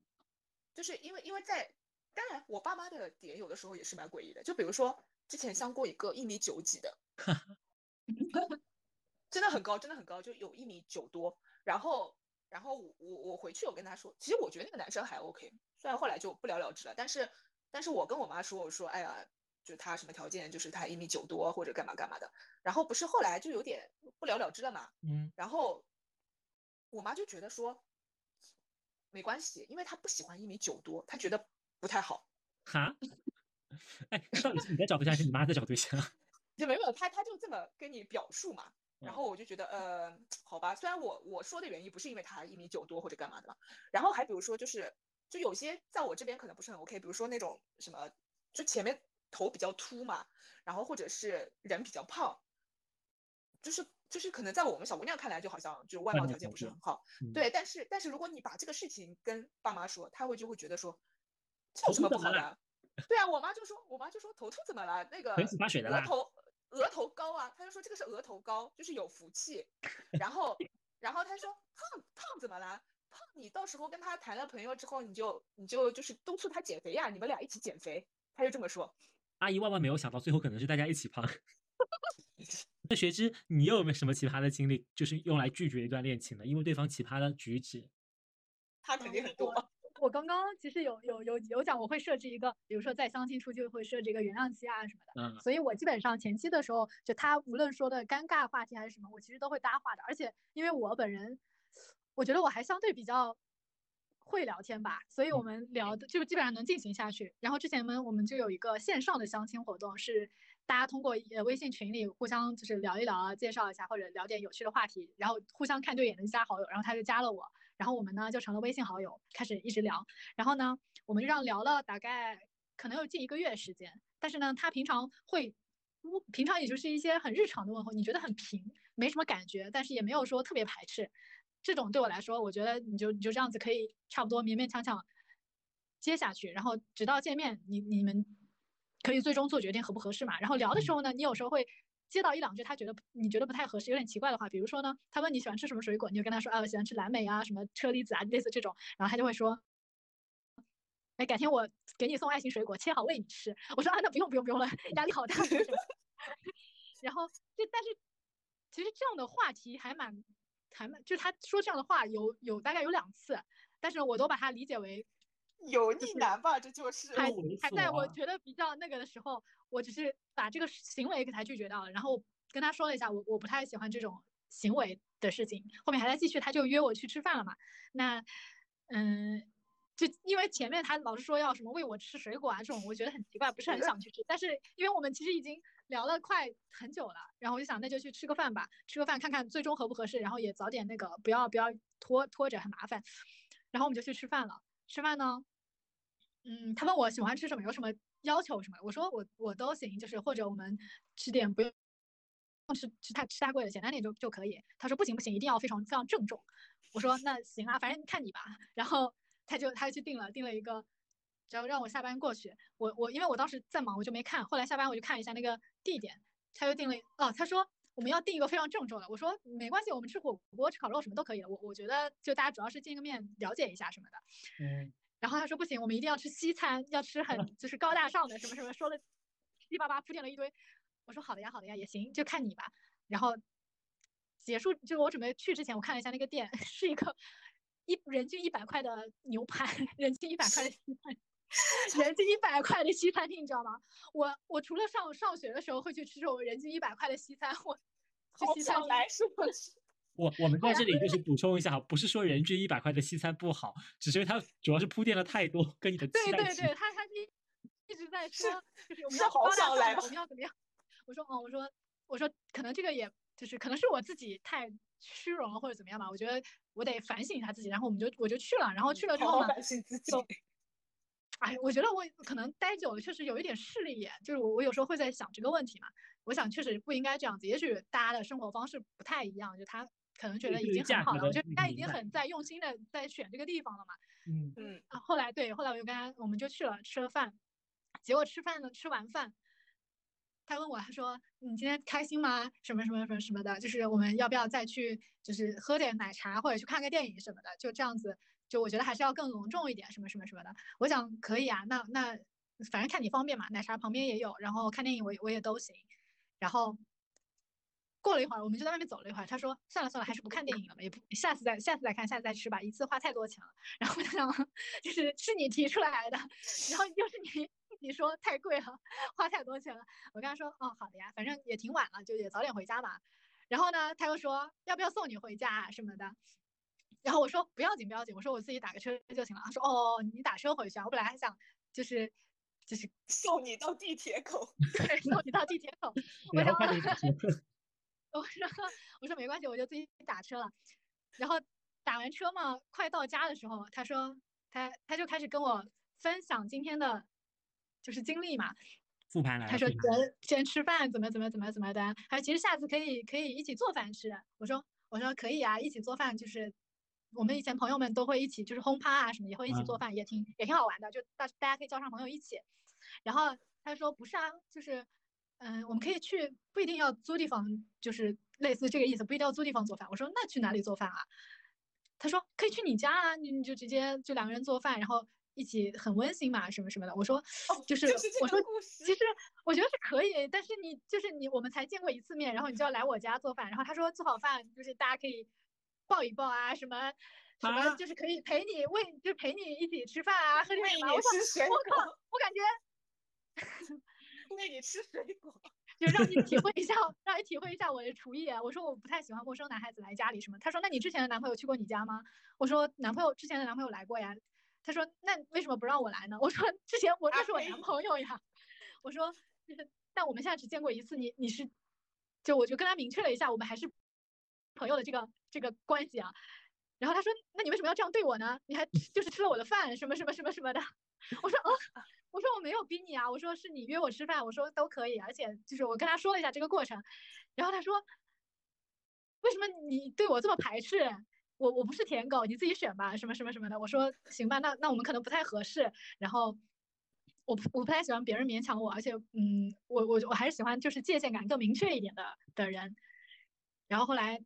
就是因为因为在当然我爸妈的点有的时候也是蛮诡异的，就比如说之前相过一个一米九几的，[LAUGHS] 真的很高，真的很高，就有一米九多。然后，然后我我我回去我跟他说，其实我觉得那个男生还 OK，虽然后来就不了了之了，但是但是我跟我妈说，我说哎呀，就他什么条件，就是他一米九多或者干嘛干嘛的。然后不是后来就有点不了了之了嘛，嗯，然后我妈就觉得说没关系，因为她不喜欢一米九多，她觉得不太好。哈，[LAUGHS] 哎，到底是你在找对象，还是你妈在找对象？[LAUGHS] 就没有他，他就这么跟你表述嘛。然嗯后我就觉得，呃，好吧，虽然我我说的原因不是因为他一米九多或者干嘛的嘛，然后还比如说就是，就有些在我这边可能不是很 OK，比如说那种什么，就前面头比较秃嘛，然后或者是人比较胖，就是就是可能在我们小姑娘看来就好像就外外貌条件不是很好，嗯对，但是但是如果你把这个事情跟爸妈说，他会就会觉得说，这有什么不好的啊？对啊，我妈就说，我妈就说头秃怎么了？那个很喜欢水的啦额头额头高啊，他就说这个是额头高，就是有福气。然后然后他说胖胖怎么啦？胖你到时候跟他谈了朋友之后，你就你就就是督促他减肥呀，你们俩一起减肥。他就这么说。阿姨万万没有想到，最后可能是大家一起胖。[LAUGHS] 那学之，你有没有什么奇葩的经历，就是用来拒绝一段恋情的？因为对方奇葩的举止。他肯定很多。我刚刚其实有有有有讲，我会设置一个，比如说在相亲初期会设置一个原谅期啊什么的。嗯，所以我基本上前期的时候，就他无论说的尴尬话题还是什么，我其实都会搭话的。而且因为我本人，我觉得我还相对比较会聊天吧，所以我们聊的就基本上能进行下去。然后之前呢，我们就有一个线上的相亲活动，是大家通过呃微信群里互相就是聊一聊啊，介绍一下或者聊点有趣的话题，然后互相看对眼的加好友，然后他就加了我，然后我们呢就成了微信好友，开始一直聊。然后呢，我们就这样聊了大概可能有近一个月时间。但是呢，他平常会，平常也就是一些很日常的问候，你觉得很平，没什么感觉，但是也没有说特别排斥。这种对我来说，我觉得你就你就这样子可以差不多勉勉强强接下去，然后直到见面，你你们可以最终做决定合不合适嘛。然后聊的时候呢，你有时候会接到一两句他觉得你觉得不太合适、有点奇怪的话，比如说呢，他问你喜欢吃什么水果，你就跟他说啊，我喜欢吃蓝莓啊，什么车厘子啊，类似这种，然后他就会说。哎，改天我给你送爱心水果，切好喂你吃。我说啊，那不用不用不用了，压力好大。[LAUGHS] 然后就但是其实这样的话题还蛮还蛮，就是他说这样的话有有大概有两次，但是我都把它理解为油腻男吧，这就是。还还在我觉得比较那个的时候，我只是把这个行为给他拒绝掉了，然后跟他说了一下，我我不太喜欢这种行为的事情。后面还在继续，他就约我去吃饭了嘛。那嗯，就因为前面他老是说要什么喂我吃水果啊这种，我觉得很奇怪，不是很想去吃。但是因为我们其实已经聊了快很久了，然后我就想那就去吃个饭吧，吃个饭看看最终合不合适，然后也早点那个不要不要拖拖着很麻烦。然后我们就去吃饭了。吃饭呢，嗯，他问我喜欢吃什么，有什么要求什么，我说我我都行，就是或者我们吃点不用吃吃太吃太贵的，简单点就就可以。他说不行不行，一定要非常非常郑重。我说那行啊，反正看你吧。然后他就他就去订了订了一个，只要让我下班过去。我我因为我当时在忙，我就没看。后来下班我就看一下那个地点，他就订了哦，他说。我们要定一个非常郑重的，我说没关系，我们吃火锅、吃烤肉什么都可以的。我我觉得就大家主要是见个面，了解一下什么的。嗯，然后他说不行，我们一定要吃西餐，要吃很就是高大上的什么什么，说了七七八八铺垫了一堆。我说好的呀，好的呀，也行，就看你吧。然后结束，就我准备去之前，我看了一下那个店，[LAUGHS] 是一个一人均一百块的牛排，人均一百块的西餐，[LAUGHS] 人均一百块的西餐厅，你知道吗？我我除了上上学的时候会去吃这种人均一百块的西餐，我 [LAUGHS] 好想来是不是？[LAUGHS] 我我们在这里就是补充一下，不是说人均一百块的西餐不好，只是因为它主要是铺垫了太多跟你的期对对对，他他一一直在说，就是我们要好要高大想来上，我们要怎么样？我说哦，我说我说可能这个也就是可能是我自己太虚荣了或者怎么样吧，我觉得我得反省一下自己，然后我们就我就去了，然后去了之后呢，好好反省自己。就哎，我觉得我可能待久了，确实有一点势利眼，就是我我有时候会在想这个问题嘛。我想确实不应该这样子，也许大家的生活方式不太一样，就他可能觉得已经很好了，我觉得他已经很在用心的在选这个地方了嘛。嗯，嗯，啊，后来对，后来我就跟他，我们就去了吃了饭，结果吃饭呢，吃完饭，他问我，他说你今天开心吗？什么什么什么什么的，就是我们要不要再去，就是喝点奶茶或者去看个电影什么的，就这样子，就我觉得还是要更隆重一点，什么什么什么的。我想可以啊，那那反正看你方便嘛，奶茶旁边也有，然后看电影我我也都行。然后过了一会儿，我们就在外面走了一会儿，他说算了算了，还是不看电影了吧，也不下次再下次再看，下次再吃吧，一次花太多钱了。然后我就想，就是是你提出来的，然后又是你你说太贵了，花太多钱了。我跟他说，哦，好的呀，反正也挺晚了，就也早点回家吧。然后呢，他又说要不要送你回家什么的。然后我说不要紧不要紧，我说我自己打个车就行了。他说哦，你打车回去啊？我本来还想就是就是 [LAUGHS] 送你到地铁口。[LAUGHS] 对送你到地铁口。[LAUGHS] 我说我说我说没关系，我就自己打车了。然后打完车嘛，快到家的时候，他说他他就开始跟我分享今天的，就是经历嘛。复盘来了，他说得今天吃饭怎么怎么怎么怎么的，他说其实下次可以可以一起做饭吃。我说我说可以啊，一起做饭就是我们以前朋友们都会一起就是轰趴啊什么也会一起做嗯饭，也挺也挺好玩的，就大大家可以叫上朋友一起。然后他说不是啊，就是嗯，我们可以去，不一定要租地方，就是类似这个意思，不一定要租地方做饭。我说那去哪里做饭啊？他说可以去你家啊，你你就直接就两个人做饭，然后一起很温馨嘛，什么什么的。我说哦就是就是我说其实我觉得是可以，但是你就是你我们才见过一次面，然后你就要来我家做饭，然后他说做好饭就是大家可以抱一抱啊，什么什么啊就是可以陪你喂，就陪你一起吃饭啊，喝点喂什么。你我说吃水我靠，我感觉。[LAUGHS] 喂你吃水果。就让你体会一下，让你体会一下我的厨艺。我说我不太喜欢陌生男孩子来家里什么。他说那你之前的男朋友去过你家吗？我说男朋友之前的男朋友来过呀。他说那为什么不让我来呢？我说之前我那是我男朋友呀。我说就是但我们现在只见过一次，你你是就我就跟他明确了一下，我们还是朋友的这个这个关系啊。然后他说那你为什么要这样对我呢？你还就是吃了我的饭什么什么什么什么的。我说哦。我说我没有逼你啊，我说是你约我吃饭，我说都可以，而且就是我跟他说了一下这个过程，然后他说，为什么你对我这么排斥？我我不是舔狗，你自己选吧，什么什么什么的。我说行吧，那那我们可能不太合适。然后我我不太喜欢别人勉强我，而且嗯，我我我还是喜欢就是界限感更明确一点的的人。然后后来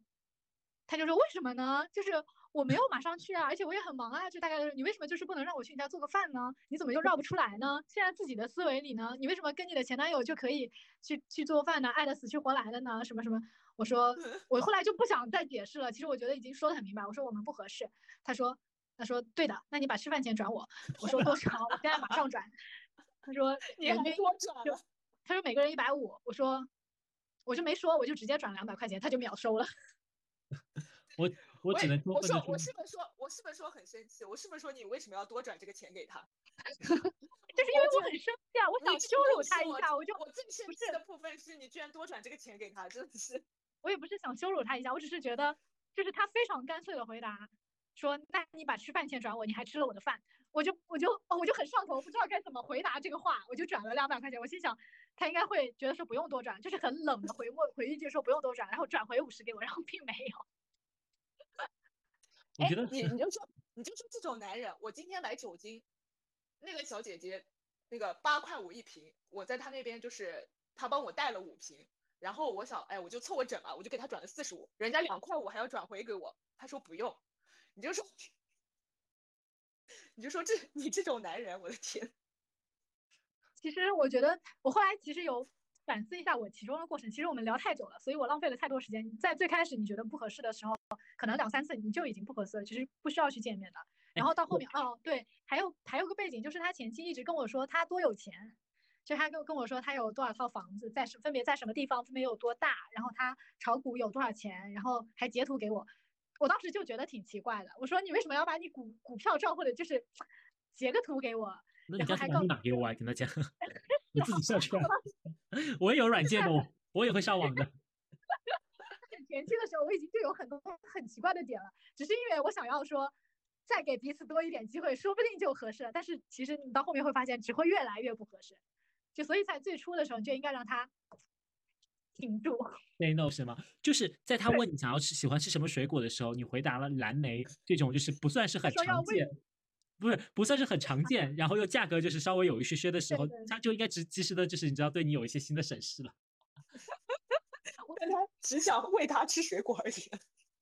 他就说为什么呢？就是。我没有马上去啊，而且我也很忙啊，就大概就是你为什么就是不能让我去你家做个饭呢？你怎么又绕不出来呢？现在自己的思维里呢，你为什么跟你的前男友就可以去去做饭呢？爱的死去活来的呢？什么什么？我说 [LAUGHS] 我后来就不想再解释了，其实我觉得已经说的很明白。我说我们不合适。他说他说对的，那你把吃饭钱转我。我说 [LAUGHS] 多少？我现在马上转。他说你还多转了。他说每个人一百五。我说我就没说，我就直接转两百块钱，他就秒收了。[LAUGHS] 我。[LAUGHS] 我只能我说我是不是说，我是不是说很生气？我是不是说你为什么要多转这个钱给他？[LAUGHS] 就是因为我很生气啊，我想羞辱他一下，我就我最生气的部分是你居然多转这个钱给他，真的是。我也不是想羞辱他一下，我只是觉得，就是他非常干脆的回答说：“那你把吃饭钱转我，你还吃了我的饭。”我就我就哦我就很上头，不知道该怎么回答这个话，我就转了两百块钱。我心想他应该会觉得说不用多转，就是很冷的回我回一句说不用多转，然后转回五十给我，然后并没有。我觉得你你就说你就说这种男人，我今天买酒精，那个小姐姐那个八块五一瓶，我在她那边就是她帮我带了五瓶，然后我想哎我就凑个整嘛，我就给她转了四十五，人家两块五还要转回给我，她说不用，你就说 [LAUGHS] 你就说这你这种男人，我的天！其实我觉得，我后来其实有反思一下我其中的过程。其实我们聊太久了，所以我浪费了太多时间。在最开始你觉得不合适的时候，可能两三次你就已经不合适了，其实不需要去见面的。然后到后面，哦，对，还有还有个背景，就是他前期一直跟我说他多有钱，就他跟跟我说他有多少套房子，在分别在什么地方，分别有多大，然后他炒股有多少钱，然后还截图给我。我当时就觉得挺奇怪的，我说你为什么要把你股股票账或者就是截个图给我？那你干脆把密码给我啊，跟他讲，[LAUGHS] 你自己下去啊。我也有软件的，我我也会上网的。[LAUGHS] 前期的时候我已经就有很多很奇怪的点了，只是因为我想要说再给彼此多一点机会，说不定就合适了。但是其实你到后面会发现只会越来越不合适，就所以在最初的时候你就应该让他停住。Say no 是吗？就是在他问你想要吃喜欢吃什么水果的时候，你回答了蓝莓这种，就是不算是很常见。不是不算是很常 [LAUGHS] 见，然后又价格就是稍微有一些些的时候，他就应该及及时的，就是你知道对你有一些新的审视了。[LAUGHS] 我跟他只想喂他吃水果而已。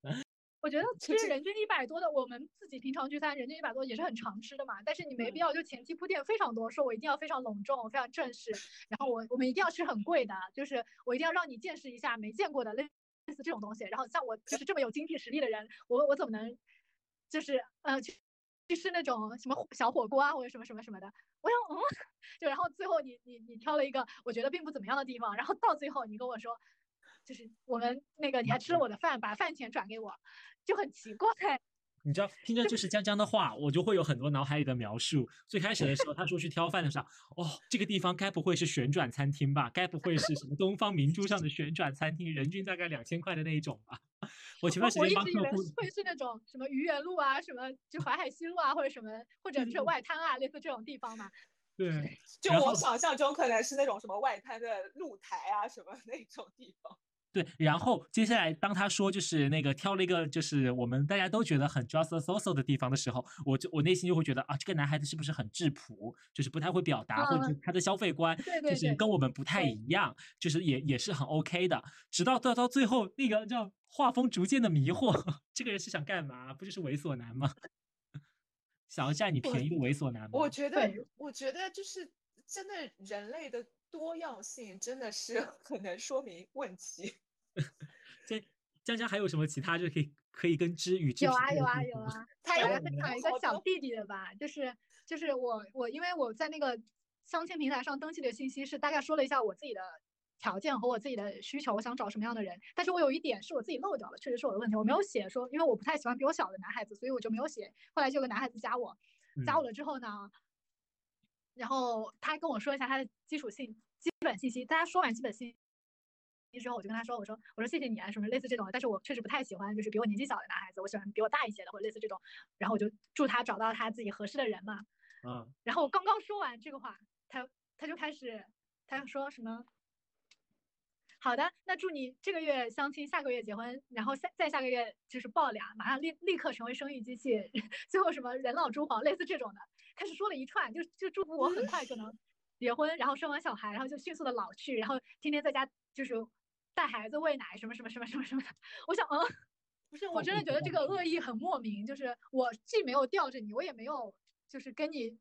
[LAUGHS] 我觉得其实人均一百多的，我们自己平常聚餐，人均一百多也是很常吃的嘛。但是你没必要就前期铺垫非常多，说我一定要非常隆重、非常正式，然后我我们一定要吃很贵的，就是我一定要让你见识一下没见过的类类似这种东西。然后像我就是这么有经济实力的人，我我怎么能就是呃去。就是那种什么小火锅啊，或者什么什么什么的，我想，嗯，[LAUGHS] 就然后最后你你你挑了一个我觉得并不怎么样的地方，然后到最后你跟我说，就是我们那个你还吃了我的饭，把饭钱转给我，就很奇怪。[LAUGHS] 你知道，听着就是 [LAUGHS] 江江的话，我就会有很多脑海里的描述。最开始的时候，他说去挑饭的时候，哦，这个地方该不会是旋转餐厅吧？该不会是什么东方明珠上的旋转餐厅，人均大概两千块的那一种吧？我前段时间帮客户，会是那种什么愚园路啊，什么就淮海西路啊，或者什么，或者是外滩啊，类似这种地方嘛？对，就我想象中可能是那种什么外滩的露台啊，什么那种地方。对，然后接下来当他说就是那个挑了一个就是我们大家都觉得很 just so so 的地方的时候，我就我内心就会觉得啊，这个男孩子是不是很质朴，就是不太会表达，或者他的消费观就是跟我们不太一样，就是也也是很 OK 的。直到到到最后那个叫画风逐渐的迷惑，[LAUGHS] 这个人是想干嘛？不就是猥琐男吗？[LAUGHS] 想要占你便宜的猥琐男吗？我觉得，我觉得就是真的人类的。多样性真的是 [LAUGHS] 很难说明问题。[LAUGHS] 江江江还有什么其他就可以可以跟之与知有啊有啊有啊，[LAUGHS] 他有分享一个小弟弟的吧，就是就是我我因为我在那个相亲平台上登记的信息是大概说了一下我自己的条件和我自己的需求，我想找什么样的人，但是我有一点是我自己漏掉了，确实是我的问题，我没有写说，因为我不太喜欢比我小的男孩子，所以我就没有写。后来就有个男孩子加我，加我了之后呢。然后他跟我说一下他的基础信基本信息，大家说完基本信息之后，我就跟他说，我说我说谢谢你啊，什么类似这种，但是我确实不太喜欢就是比我年纪小的男孩子，我喜欢比我大一些的或者类似这种。然后我就祝他找到他自己合适的人嘛。嗯。然后我刚刚说完这个话，他他就开始他说什么？好的，那祝你这个月相亲，下个月结婚，然后下再下个月就是抱俩，马上立立刻成为生育机器，[LAUGHS] 最后什么人老珠黄，类似这种的。开始说了一串，就就祝福我很快就能结婚，然后生完小孩，然后就迅速的老去，然后天天在家就是带孩子喂奶什么什么什么什么什么的。我想，嗯，不是，我真的觉得这个恶意很莫名，就是我既没有吊着你，我也没有就是跟你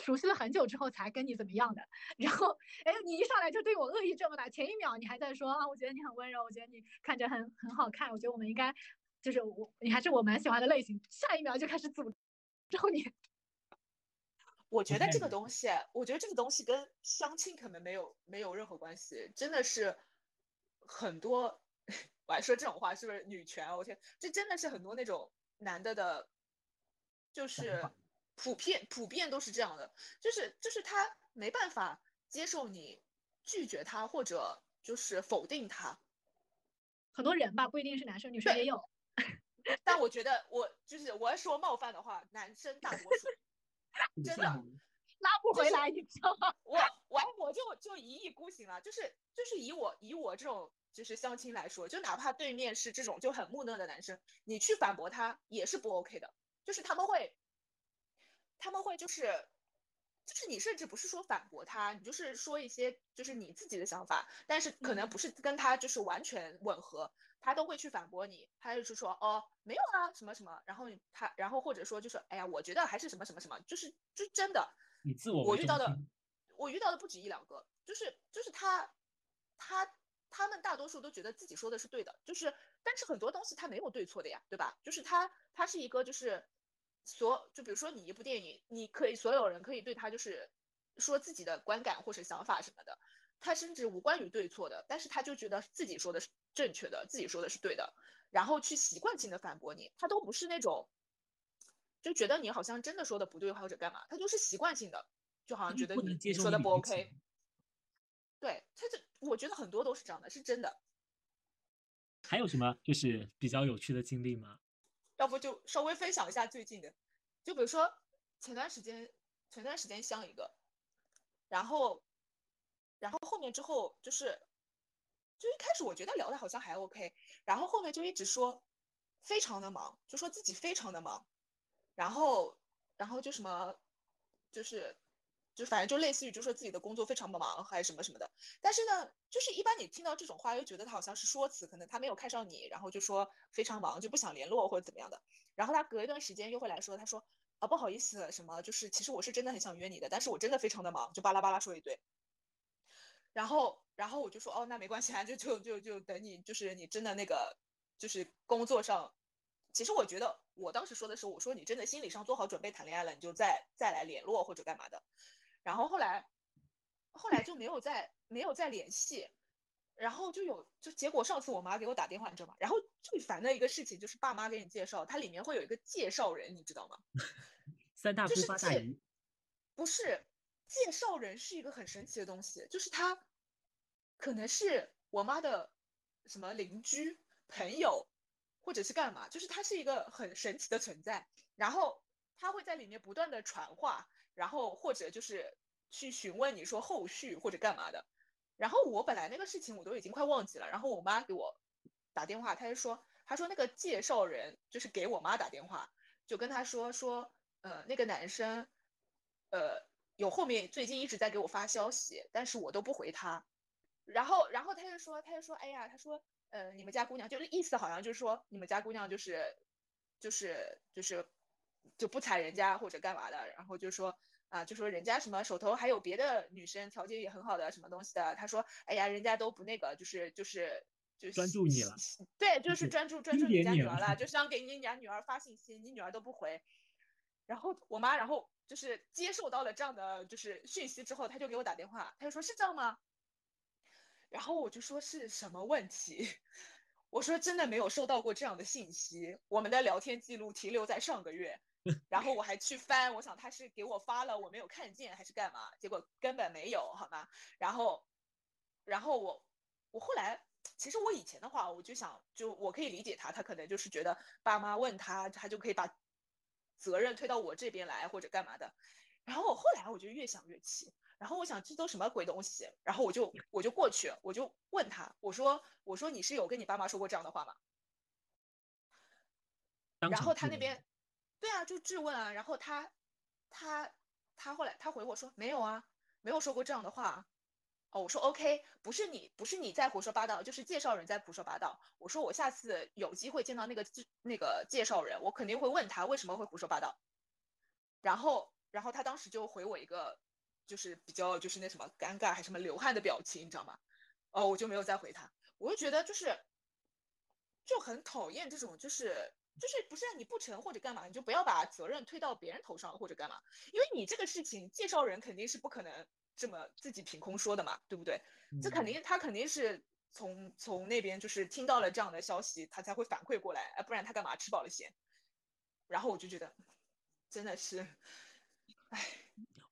熟悉了很久之后才跟你怎么样的。然后，哎，你一上来就对我恶意这么大，前一秒你还在说啊，我觉得你很温柔，我觉得你看着很很好看，我觉得我们应该就是我你还是我蛮喜欢的类型，下一秒就开始诅咒你。我觉得这个东西，我觉得这个东西跟相亲可能没有没有任何关系，真的是很多，[LAUGHS] 我还说这种话是不是女权啊？我天，这真的是很多那种男的的，就是普遍普遍都是这样的，就是就是他没办法接受你拒绝他或者就是否定他，很多人吧，不一定是男生，女生也有，[LAUGHS] 但我觉得我就是我要说冒犯的话，男生大多数。[LAUGHS] 真的 [LAUGHS] 拉不回来，你知道吗？[LAUGHS] 我我我就就一意孤行了，就是就是以我以我这种就是相亲来说，就哪怕对面是这种就很木讷的男生，你去反驳他也是不 OK 的，就是他们会他们会就是就是你甚至不是说反驳他，你就是说一些就是你自己的想法，但是可能不是跟他就是完全吻合，他都会去反驳你，他就是说哦没有啊什么什么，然后他然后或者说就是哎呀我觉得还是什么什么什么，就是就真的，你自我我遇到的我遇到的不止一两个，就是就是他他他们大多数都觉得自己说的是对的，就是但是很多东西他没有对错的呀，对吧？就是他他是一个就是。所就比如说你一部电影，你可以所有人可以对他就是说自己的观感或者想法什么的，他甚至无关于对错的，但是他就觉得自己说的是正确的，自己说的是对的，然后去习惯性的反驳你，他都不是那种就觉得你好像真的说的不对或者干嘛，他就是习惯性的，就好像觉得你说的不 OK。对他这，我觉得很多都是这样的，是真的。还有什么就是比较有趣的经历吗？要不就稍微分享一下最近的，就比如说前段时间，前段时间相一个，然后，然后后面之后就是，就一开始我觉得聊的好像还 OK，然后后面就一直说非常的忙，就说自己非常的忙，然后，然后就什么，就是。就反正就类似于就说自己的工作非常的忙还是什么什么的，但是呢，就是一般你听到这种话又觉得他好像是说辞，可能他没有看上你，然后就说非常忙就不想联络或者怎么样的。然后他隔一段时间又会来说，他说啊不好意思什么，就是其实我是真的很想约你的，但是我真的非常的忙，就巴拉巴拉说一堆。然后然后我就说哦那没关系啊，就就就就等你就是你真的那个就是工作上，其实我觉得我当时说的是我说你真的心理上做好准备谈恋爱了，你就再再来联络或者干嘛的。然后后来，后来就没有再没有再联系，然后就有就结果上次我妈给我打电话，你知道吗？然后最烦的一个事情就是爸妈给你介绍，它里面会有一个介绍人，你知道吗？[LAUGHS] 三大姑八大姨，不是介绍人是一个很神奇的东西，就是他可能是我妈的什么邻居朋友，或者是干嘛，就是他是一个很神奇的存在，然后他会在里面不断的传话。然后或者就是去询问你说后续或者干嘛的，然后我本来那个事情我都已经快忘记了，然后我妈给我打电话，她就说，她说那个介绍人就是给我妈打电话，就跟她说说，呃，那个男生，呃，有后面最近一直在给我发消息，但是我都不回他，然后然后他就说他就说，哎呀，他说，呃，你们家姑娘就是意思好像就是说你们家姑娘就是就是就是。就不踩人家或者干嘛的，然后就说啊，就说人家什么手头还有别的女生，条件也很好的什么东西的。他说，哎呀，人家都不那个，就是就是就专注你了。对，就是专注专注你家女儿了，[LAUGHS] 就想给你家女儿发信息，你女儿都不回。然后我妈，然后就是接受到了这样的就是讯息之后，他就给我打电话，他就说是这样吗？然后我就说是什么问题？我说真的没有收到过这样的信息，我们的聊天记录停留在上个月。[LAUGHS] 然后我还去翻，我想他是给我发了，我没有看见还是干嘛？结果根本没有，好吗？然后，然后我我后来，其实我以前的话，我就想，就我可以理解他，他可能就是觉得爸妈问他，他就可以把责任推到我这边来或者干嘛的。然后我后来我就越想越气，然后我想这都什么鬼东西？然后我就我就过去，我就问他，我说我说你是有跟你爸妈说过这样的话吗？然后他那边。对啊，就质问啊，然后他，他，他后来他回我说没有啊，没有说过这样的话。我说 OK，不是你，不是你在胡说八道，就是介绍人在胡说八道。我说我下次有机会见到那个那个介绍人，我肯定会问他为什么会胡说八道。然后，然后他当时就回我一个，就是比较就是那什么尴尬还什么流汗的表情，你知道吗？哦，我就没有再回他，我就觉得就是，就很讨厌这种就是。就是不是让你不成或者干嘛，你就不要把责任推到别人头上或者干嘛，因为你这个事情介绍人肯定是不可能这么自己凭空说的嘛，对不对？这肯定他肯定是从从那边就是听到了这样的消息，他才会反馈过来，啊，不然他干嘛吃饱了闲？然后我就觉得真的是，哎，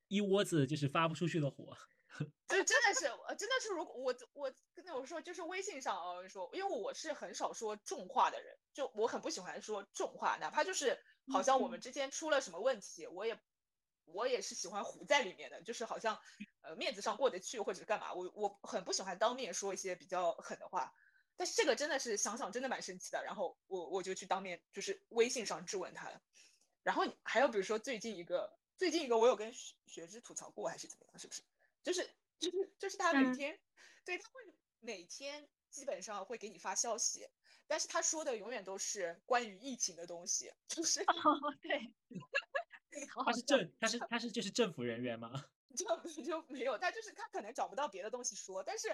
一窝子就是发不出去的火。[LAUGHS] 就真的是，呃，真的是，如果我我跟我说，就是微信上啊，说，因为我是很少说重话的人，就我很不喜欢说重话，哪怕就是好像我们之间出了什么问题，我也我也是喜欢糊在里面的，就是好像呃面子上过得去或者是干嘛，我我很不喜欢当面说一些比较狠的话，但是这个真的是想想真的蛮生气的，然后我我就去当面就是微信上质问他了，然后还有比如说最近一个最近一个我有跟学学之吐槽过还是怎么样，是不是？就是就是就是他每嗯。天，对他会每天基本上会给你发消息，但是他说的永远都是关于疫情的东西，就是哦，对，他是。政，他是他是就是政府人员吗？[LAUGHS] 就就没有，他就是他可能找不到别的东西说，但是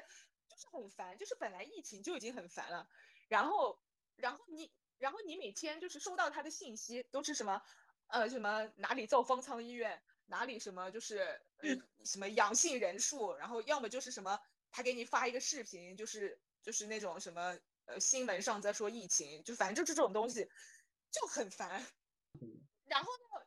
就是很烦，就是本来疫情就已经很烦了，然后然后你然后你每天就是收到他的信息都是什么呃什么哪里造方舱医院，哪里什么就是呃什么阳性人数，然后要么就是什么他给你发一个视频，就是就是那种什么呃新闻上在说疫情，就反正就是这种东西就很烦。然后呢，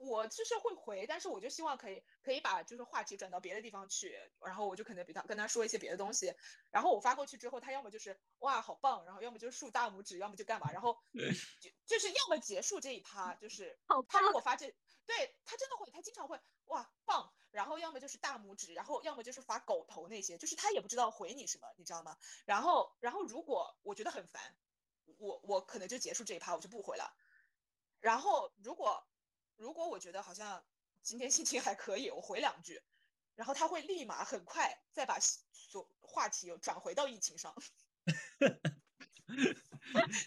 我我就是会回，但是我就希望可以可以把就是话题转到别的地方去，然后我就可能比他跟他说一些别的东西，然后我发过去之后，他要么就是哇好棒，然后要么就是竖大拇指，要么就干嘛，然后 [LAUGHS] 就就是要么结束这一趴，就是他如棒果发这，对他真的会，他经常会哇棒，然后要么就是大拇指，然后要么就是发狗头那些，就是他也不知道回你什么，你知道吗？然后然后如果我觉得很烦，我我可能就结束这一趴，我就不回了。然后如果如果我觉得好像今天心情还可以，我回两句，然后他会立马很快再把所话题又转回到疫情上。[LAUGHS]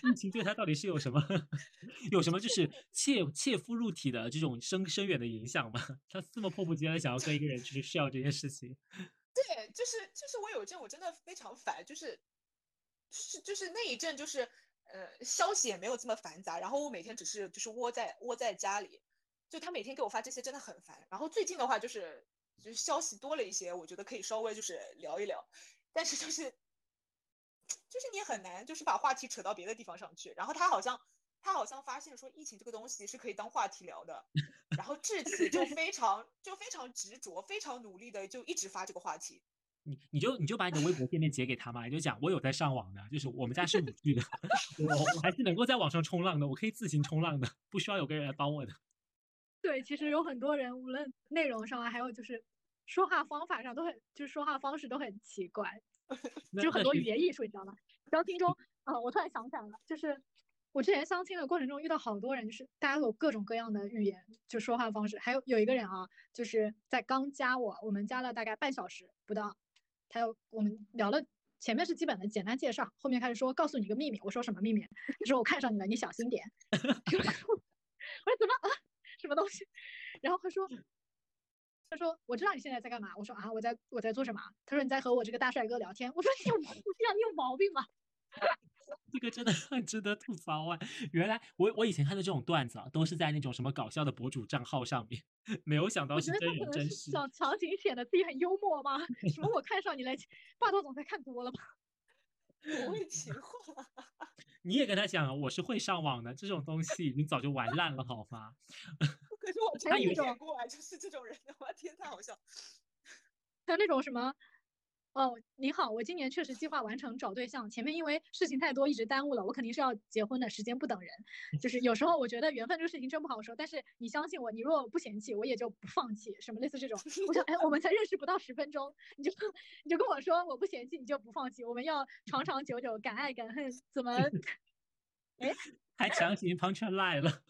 疫情对他到底是有什么 [LAUGHS] 有什么就是切切肤入体的这种深深远的影响吗？[LAUGHS] 他这么迫不及待地想要跟一个人去 share 这件事情，对，就是就是我有一阵我真的非常烦，就是是就是那一阵就是呃消息也没有这么繁杂，然后我每天只是就是窝在窝在家里，就他每天给我发这些真的很烦。然后最近的话就是就是消息多了一些，我觉得可以稍微就是聊一聊，但是就是就是你很难就是把话题扯到别的地方上去。然后他好像他好像发现说疫情这个东西是可以当话题聊的，[LAUGHS] 然后至此就非常就非常执着，非常努力的就一直发这个话题。你你就你就把你的微博页面截给他嘛，你就讲我有在上网的，就是我们家是五 G 的，[LAUGHS] 我我还是能够在网上冲浪的，我可以自行冲浪的，不需要有个人来帮我的。对，其实有很多人，无论内容上啊，还有就是说话方法上，都很就是说话方式都很奇怪，[LAUGHS] 就很多语言艺术，你知道吗？相亲中，啊、我突然想起来了，就是我之前相亲的过程中遇到好多人，就是大家都有各种各样的语言，就说话方式。还有有一个人啊，就是在刚加我，我们加了大概半小时不到，他有我们聊了。前面是基本的简单介绍，后面开始说告诉你一个秘密。我说什么秘密？他说我看上你了，你小心点。[LAUGHS] [LAUGHS] 我说怎么啊？什么东西？然后他说，他说我知道你现在在干嘛。我说啊，我在我在做什么？他说你在和我这个大帅哥聊天。我说你有毛病啊，[LAUGHS] 你有毛病吧？[LAUGHS] 这个真的很值得吐槽啊！原来我我以前看的这种段子啊，都是在那种什么搞笑的博主账号上面，没有想到我觉得是真他可能是人真事。想强行显得自己很幽默吗？[LAUGHS] 什么我看上你了，霸道总裁看多了吧？不会情话，你也跟他讲，我是会上网的，这种东西已经早就玩烂了，好吗？[LAUGHS] 可是我真的没还有一种见过啊，就是这种人的，我天，太好笑。还有那种什么，哦，你好，我今年确实计划完成找对象，前面因为事情太多一直耽误了，我肯定是要结婚的，时间不等人。就是有时候我觉得缘分这个事情真不好说，但是你相信我，你如果不嫌弃，我也就不放弃，什么类似这种。我想，哎，我们才认识不到十分钟，你就你就跟我说我不嫌弃，你就不放弃，我们要长长久久，敢爱敢恨，怎么？[LAUGHS] [LAUGHS] 哎还强行 punch line 了。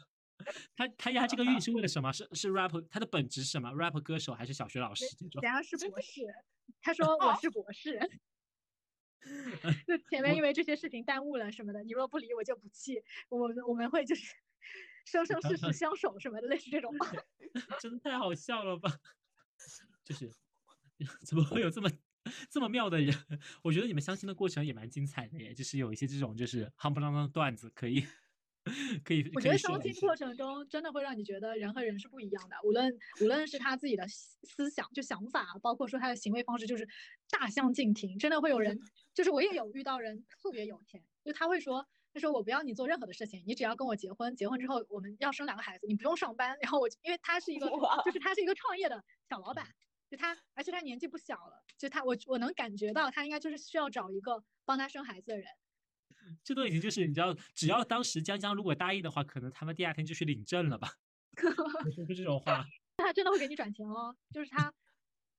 他他压这个韵是为了什么？是是 rap，他的本质是什么？rap 歌手还是小学老师这种？人家是博士，他说我是博士。[LAUGHS] 就前面因为这些事情耽误了什么的，你若不理我就不气，我们我们会就是 [LAUGHS] 生生世世相守什么的，类似这种。[LAUGHS] 真的太好笑了吧！就是怎么会有这么这么妙的人？我觉得你们相亲的过程也蛮精彩的耶，就是有一些这种就是夯不啷当的段子可以可以。我觉得相亲过程中真的会让你觉得人和人是不一样的，无论无论是他自己的思思想就想法，包括说他的行为方式，就是大相径庭。真的会有人，就是我也有遇到人特别有钱，就他会说。他说：“我不要你做任何的事情，你只要跟我结婚。结婚之后，我们要生两个孩子，你不用上班。然后我，因为他是一个，就是他是一个创业的小老板，就他，而且他年纪不小了，就他，我我能感觉到他应该就是需要找一个帮他生孩子的人。这都已经就是你知道，只要当时江江如果答应的话，可能他们第二天就去领证了吧？你说出这种话，[LAUGHS] 他真的会给你转钱哦，就是他，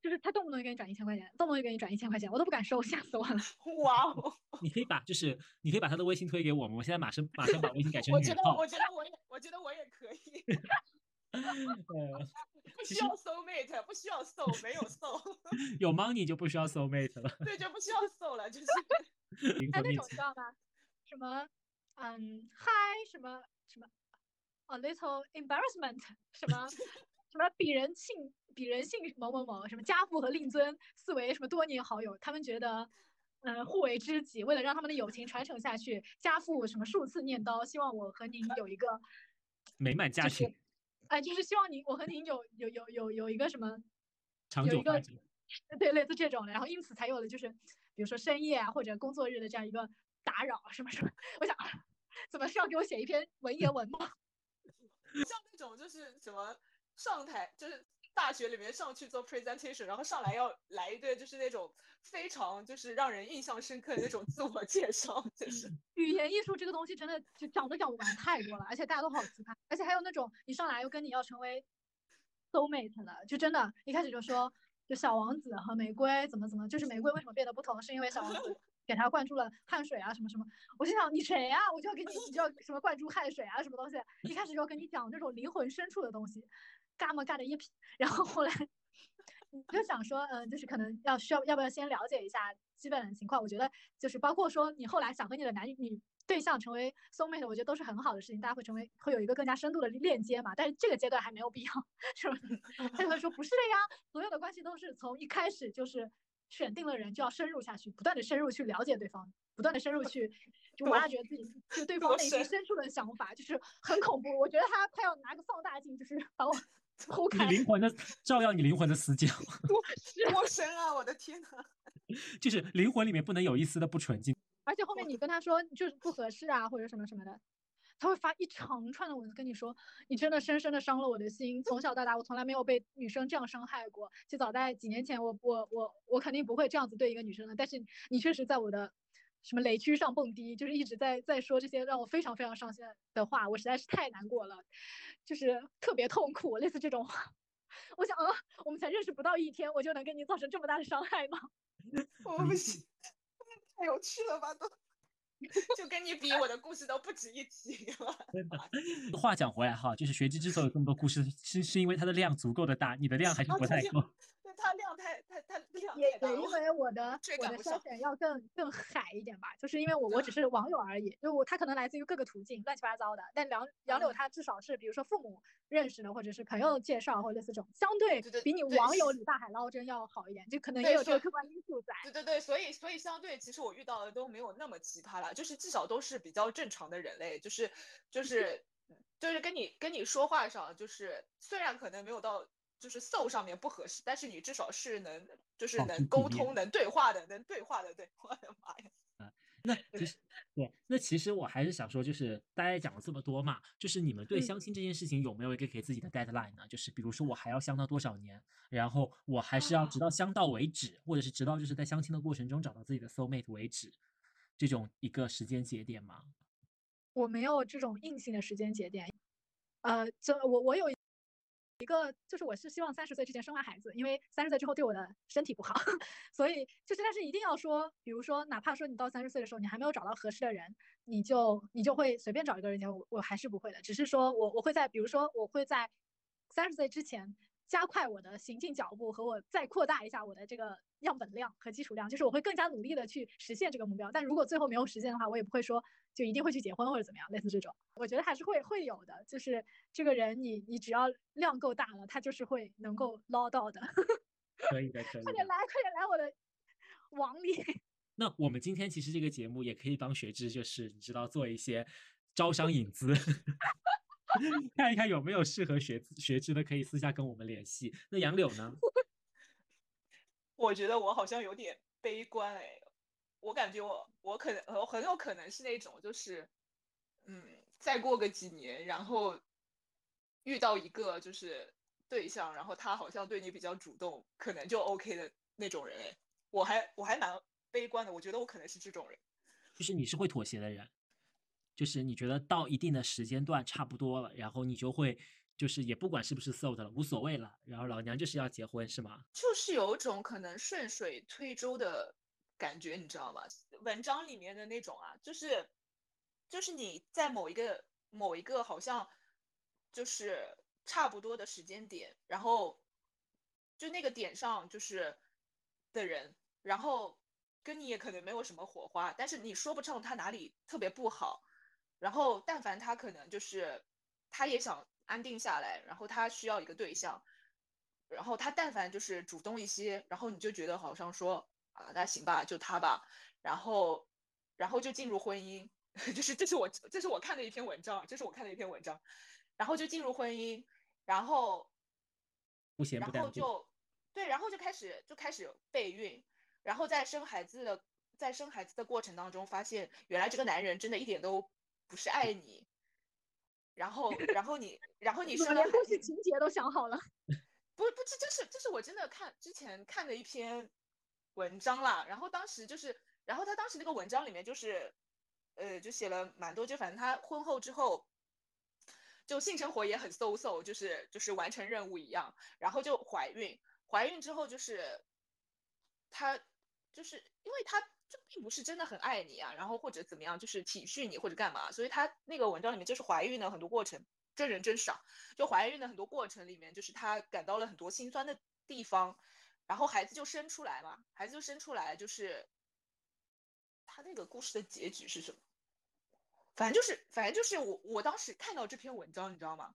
就是他动不动就给你转一千块钱，动不动就给你转一千块钱，我都不敢收，吓死我了。[LAUGHS] 哇哦！你可以把就是你可以把他的微信推给我们，我现在马上马上把微信改成我觉得，我觉得我也，我觉得我也可以。[LAUGHS] 呃，不需要 soul mate，不需要 soul，没有 soul，有 money 就不需要 soul mate 了。对，就不需要 soul 了，就是哎，那灵魂面前种知道吗？什么，嗯，嗨，什么什么，a little embarrassment，[LAUGHS] 什么什么鄙人姓鄙人姓某某某，什么家父和令尊四为什么多年好友，他们觉得。嗯，互为知己，为了让他们的友情传承下去，家父什么数次念叨，希望我和您有一个，[LAUGHS] 美满家就是庭，哎，就是希望您我和您有有有有有一个什么 [LAUGHS] 长有一个久发展。对，类似这种的，然后因此才有了就是，比如说深夜啊或者工作日的这样一个打扰什么什么。我想，怎么是要给我写一篇文言文吗？[LAUGHS] 像那种就是什么上台，就是大学里面上去做 presentation，然后上来要来一堆就是那种非常就是让人印象深刻的那种自我介绍，就是语言艺术这个东西真的就讲都讲不完，太多了，而且大家都好奇葩，而且还有那种你上来又跟你要成为 soul mate 的，就真的一开始就说，就小王子和玫瑰怎么怎么，就是玫瑰为什么变得不同，是因为小王子给他灌注了汗水啊什么什么。我心想你谁呀、我就要给你，你就要什么灌注汗水啊什么东西，一开始就要跟你讲这种灵魂深处的东西，嘎嘛嘎的一批，然后后来你就想说，嗯、就是可能要需要要不要先了解一下基本的情况？我觉得就是包括说你后来想和你的男女对象成为 soul mate，我觉得都是很好的事情，大家会成为会有一个更加深度的链接嘛。但是这个阶段还没有必要，[LAUGHS] 是吧？[LAUGHS] 他就会说不是的呀，所有的关系都是从一开始就是选定了人就要深入下去，不断的深入去了解对方，不断的深入 [LAUGHS] 去就挖掘自己就对方多内心深深处的想法，就是很恐怖。我觉得他快要拿个放大镜，就是把我 [LAUGHS] 剖你。灵魂的 [LAUGHS] 照耀你灵魂的死角，多深啊！我的天呐，就是灵魂里面不能有一丝的不纯净。而且后面你跟他说就是不合适啊，或者什么什么的，他会发一长串的文字跟你说，你真的深深的伤了我的心。从小到大，我从来没有被女生这样伤害过。就早在几年前，我我我我肯定不会这样子对一个女生的，但是你确实在我的什么雷区上蹦迪，就是一直在在说这些让我非常非常伤心的话，我实在是太难过了，就是特别痛苦，类似这种。我想啊，我们才认识不到一天，我就能给你造成这么大的伤害吗？[LAUGHS] 我不行，太有趣了吧都。[LAUGHS] 就跟你比，我的故事都不值一提了。[LAUGHS] 真的。[LAUGHS] 话讲回来哈，就是学姐之所以有这么多故事，是是因为它的量足够的大，你的量还是不太够。对，它量太太太量也。也因为我的我的筛选要更更海一点吧，就是因为我我只是网友而已，就我他可能来自于各个途径，乱七八糟的。但杨杨柳嗯他至少是比如说父母认识的，或者是朋友介绍，或者类似这种，相对比你网友里大海捞针要好一点，就可能也有这个客观因素在。对对对，所以所以相对，其实我遇到的都没有那么奇葩了，就是至少都是比较正常的人类，就是就 [LAUGHS] 是就是跟你跟你说话上，就是虽然可能没有到就是 soul 上面不合适，但是你至少是能就是能沟通、能对话的、能对话的。对，[LAUGHS] 我的妈呀！那其实对，那其实我还是想说，就是大家讲了这么多嘛，就是你们对嗯相亲这件事情有没有一个给自己的 deadline 呢？就是比如说我还要相到多少年，然后我还是要直到相到为止，或者是直到就是在相亲的过程中找到自己的 soul mate 为止，这种一个时间节点吗？我没有这种硬性的时间节点，呃，这我我有一个，就是我是希望三十岁之前生完孩子，因为三十岁之后对我的身体不好，[LAUGHS] 所以就是但是一定要说，比如说哪怕说你到三十岁的时候你还没有找到合适的人，你就你就会随便找一个人结婚，我我还是不会的，只是说我我会在比如说我会在三十岁之前加快我的行进脚步和我再扩大一下我的这个样本量和基础量，就是我会更加努力的去实现这个目标。但如果最后没有实现的话，我也不会说就一定会去结婚或者怎么样，类似这种，我觉得还是会会有的。就是这个人你你只要量够大了，他就是会能够捞到的。[LAUGHS] 可以的，可以的快点。来，快点来我的网里。[LAUGHS] 那我们今天其实这个节目也可以帮学智，就是你知道做一些招商引资，[LAUGHS] 看一看有没有适合学学知的，可以私下跟我们联系。那杨柳呢？我觉得我好像有点悲观哎，我感觉我我可能我很有可能是那种就是，嗯，再过个几年，然后遇到一个就是对象，然后他好像对你比较主动，可能就 OK 的那种人哎，我还我还蛮悲观的，我觉得我可能是这种人。就是你是会妥协的人，就是你觉得到一定的时间段差不多了，然后你就会就是也不管是不是 sold 了，无所谓了，然后老娘就是要结婚，是吗？就是有一种可能顺水推舟的感觉，你知道吗？文章里面的那种啊，就是就是你在某一个某一个好像就是差不多的时间点，然后就那个点上就是的人，然后跟你也可能没有什么火花，但是你说不上他哪里特别不好，然后但凡他可能就是他也想安定下来，然后他需要一个对象，然后他但凡就是主动一些，然后你就觉得好像说啊那行吧，就他吧，然后然后就进入婚姻。[LAUGHS] 就是这是我这是我看的一篇文章，这是我看的一篇文章，然后就进入婚姻，然后不咸不淡，然后就对，然后就开始就开始备孕，然后在生孩子的在生孩子的过程当中，发现原来这个男人真的一点都不是爱你，然后然后你然后你说连故事情节都想好了，[LAUGHS] 不不这这是这是我真的看之前看的一篇文章啦，然后当时就是然后他当时那个文章里面就是。呃，就写了蛮多，就反正他婚后之后，就性生活也很 so so，就是就是完成任务一样，然后就怀孕，怀孕之后就是他就是因为他就并不是真的很爱你啊，然后或者怎么样，就是体恤你或者干嘛，所以他那个文章里面就是怀孕的很多过程，真人真事，就怀孕的很多过程里面，就是他感到了很多心酸的地方，然后孩子就生出来嘛，孩子就生出来就是。他那个故事的结局是什么？反正就是，反正就是我我当时看到这篇文章，你知道吗？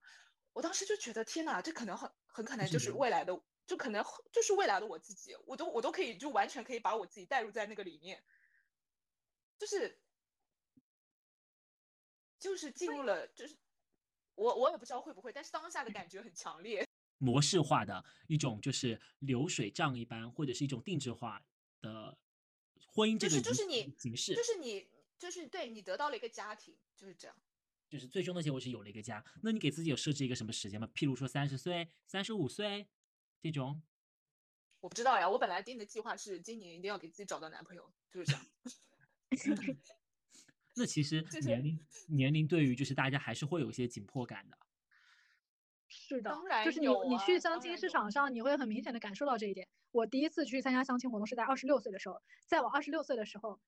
我当时就觉得天哪，这可能很很可能就是未来的，就可能就是未来的我自己，我都我都可以就完全可以把我自己带入在那个里面，就是就是进入了，就是我我也不知道会不会，但是当下的感觉很强烈，[LAUGHS] 模式化的一种就是流水账一般，或者是一种定制化的。婚姻这个就是你形式，就是你，就是对你得到了一个家庭，就是这样，就是最终的结果是有了一个家。那你给自己有设置一个什么时间吗？譬如说三十岁、三十五岁这种？我不知道呀，我本来定的计划是今年一定要给自己找到男朋友，就是这样。[LAUGHS] 那其实年龄年龄对于就是大家还是会有一些紧迫感的。是的，当然就是你你去相亲市场上，你会很明显的感受到这一点。我第一次去参加相亲活动是在二十六岁的时候，在我二十六岁的时候，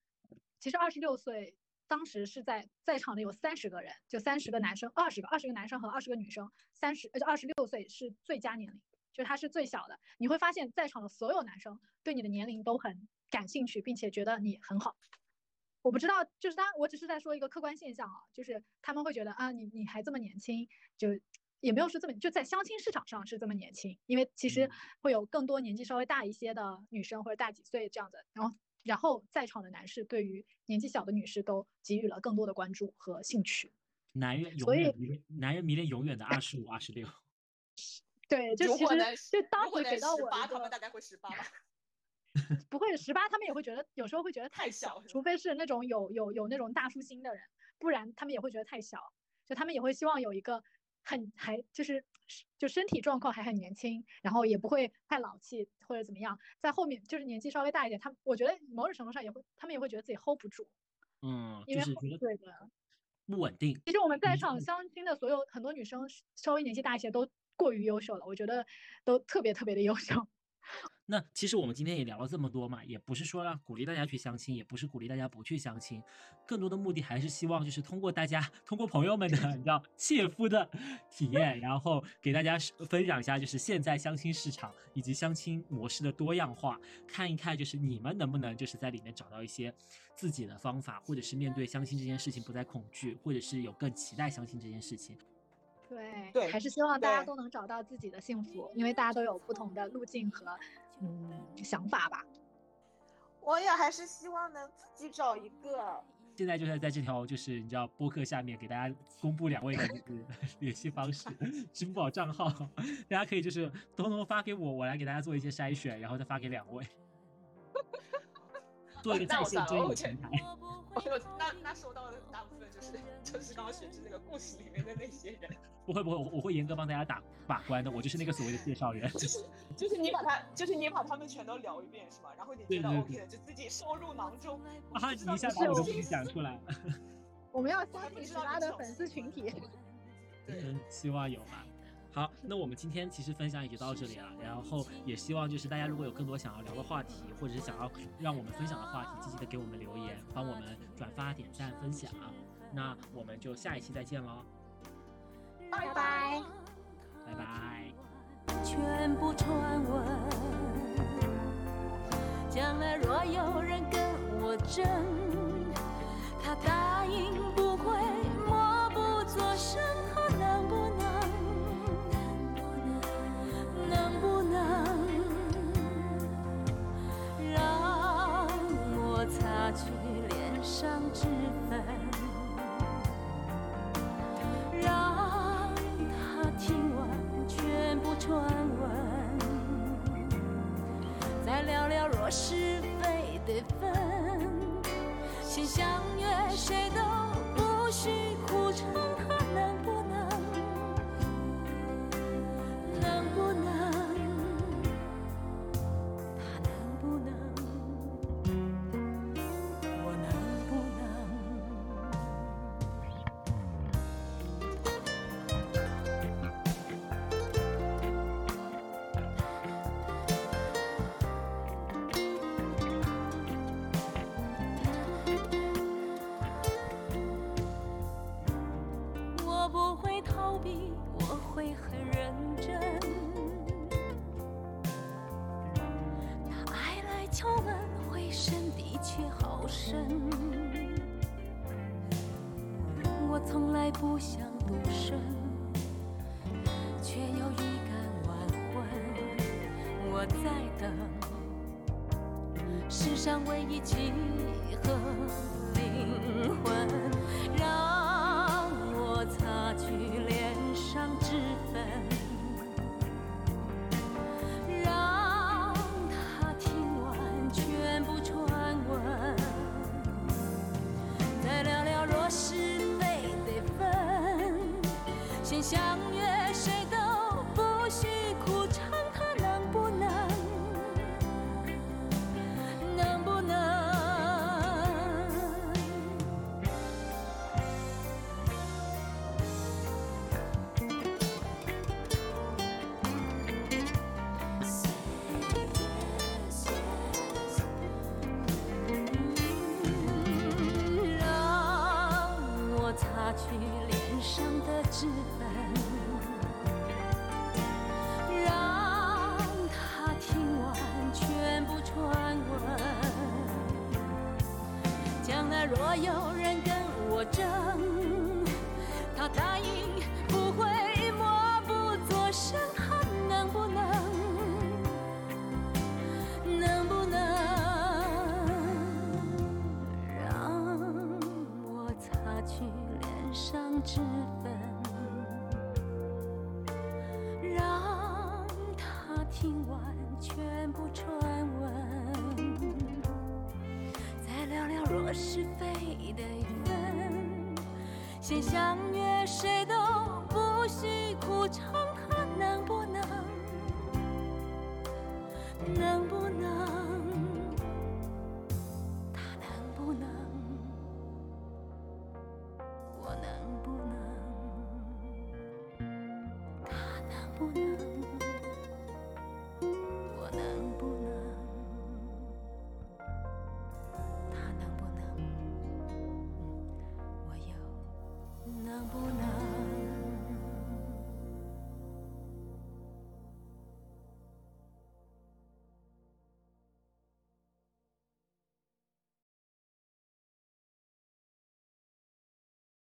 其实二十六岁当时是在在场的有三十个人，就三十个男生，二十个二十个男生和二十个女生，三十呃就二十六岁是最佳年龄，就他是最小的。你会发现在场的所有男生对你的年龄都很感兴趣，并且觉得你很好。我不知道，就是他，我只是在说一个客观现象啊，就是他们会觉得啊，你你还这么年轻，就。也没有说这么就在相亲市场上是这么年轻，因为其实会有更多年纪稍微大一些的女生或者大几岁这样子，然后然后在场的男士对于年纪小的女士都给予了更多的关注和兴趣。男人永远迷男人迷恋永远的二十五、二十六。对，就其实就当时给到我他们大概会十八吧。[LAUGHS] 不会十八，他们也会觉得有时候会觉得太小，除非是那种有有有那种大叔心的人，不然他们也会觉得太小，就他们也会希望有一个。很还就是就身体状况还很年轻，然后也不会太老气或者怎么样，在后面就是年纪稍微大一点，他我觉得某种程度上也会，他们也会觉得自己 hold 不住，嗯，因为对的，不稳定。其实我们在场相亲的所有很多女生稍微年纪大一些都过于优秀了，我觉得都特别特别的优秀。[LAUGHS] 那其实我们今天也聊了这么多嘛，也不是说让鼓励大家去相亲，也不是鼓励大家不去相亲，更多的目的还是希望就是通过大家，通过朋友们的你知道切肤的体验，然后给大家分享一下就是现在相亲市场以及相亲模式的多样化，看一看就是你们能不能就是在里面找到一些自己的方法，或者是面对相亲这件事情不再恐惧，或者是有更期待相亲这件事情。对对，还是希望大家都能找到自己的幸福，因为大家都有不同的路径和。嗯，想法吧。我也还是希望能自己找一个。现在就是在这条就是你知道播客下面给大家公布两位的就是 [LAUGHS] 联系方式、[LAUGHS] 支付宝账号，大家可以就是偷偷发给我，我来给大家做一些筛选，然后再发给两位，做一个在线追友前台。[LAUGHS] 那那收到的大部分就是就是刚刚选择那个故事里面的那些人。[LAUGHS] 不会不会，我我会严格帮大家打把关的，我就是那个所谓的介绍人。[LAUGHS] 就是就是你把他就是你把他们全都聊一遍是吗？然后你觉得 OK 就自己收入囊中。啊，你一下把我的名字讲出来。我们要相信十八的粉丝群体。嗯，希望有吧。好，那我们今天其实分享也就到这里了，然后也希望就是大家如果有更多想要聊的话题，或者是想要让我们分享的话题，积极的给我们留言，帮我们转发、点赞、分享，那我们就下一期再见喽。拜拜拜拜。全部传闻。将来若有人跟我争，他答应不会默不作声。去脸上脂粉让他听完全部传闻。再聊聊若是非得分先相约谁都不许苦撑。是非的分，先想。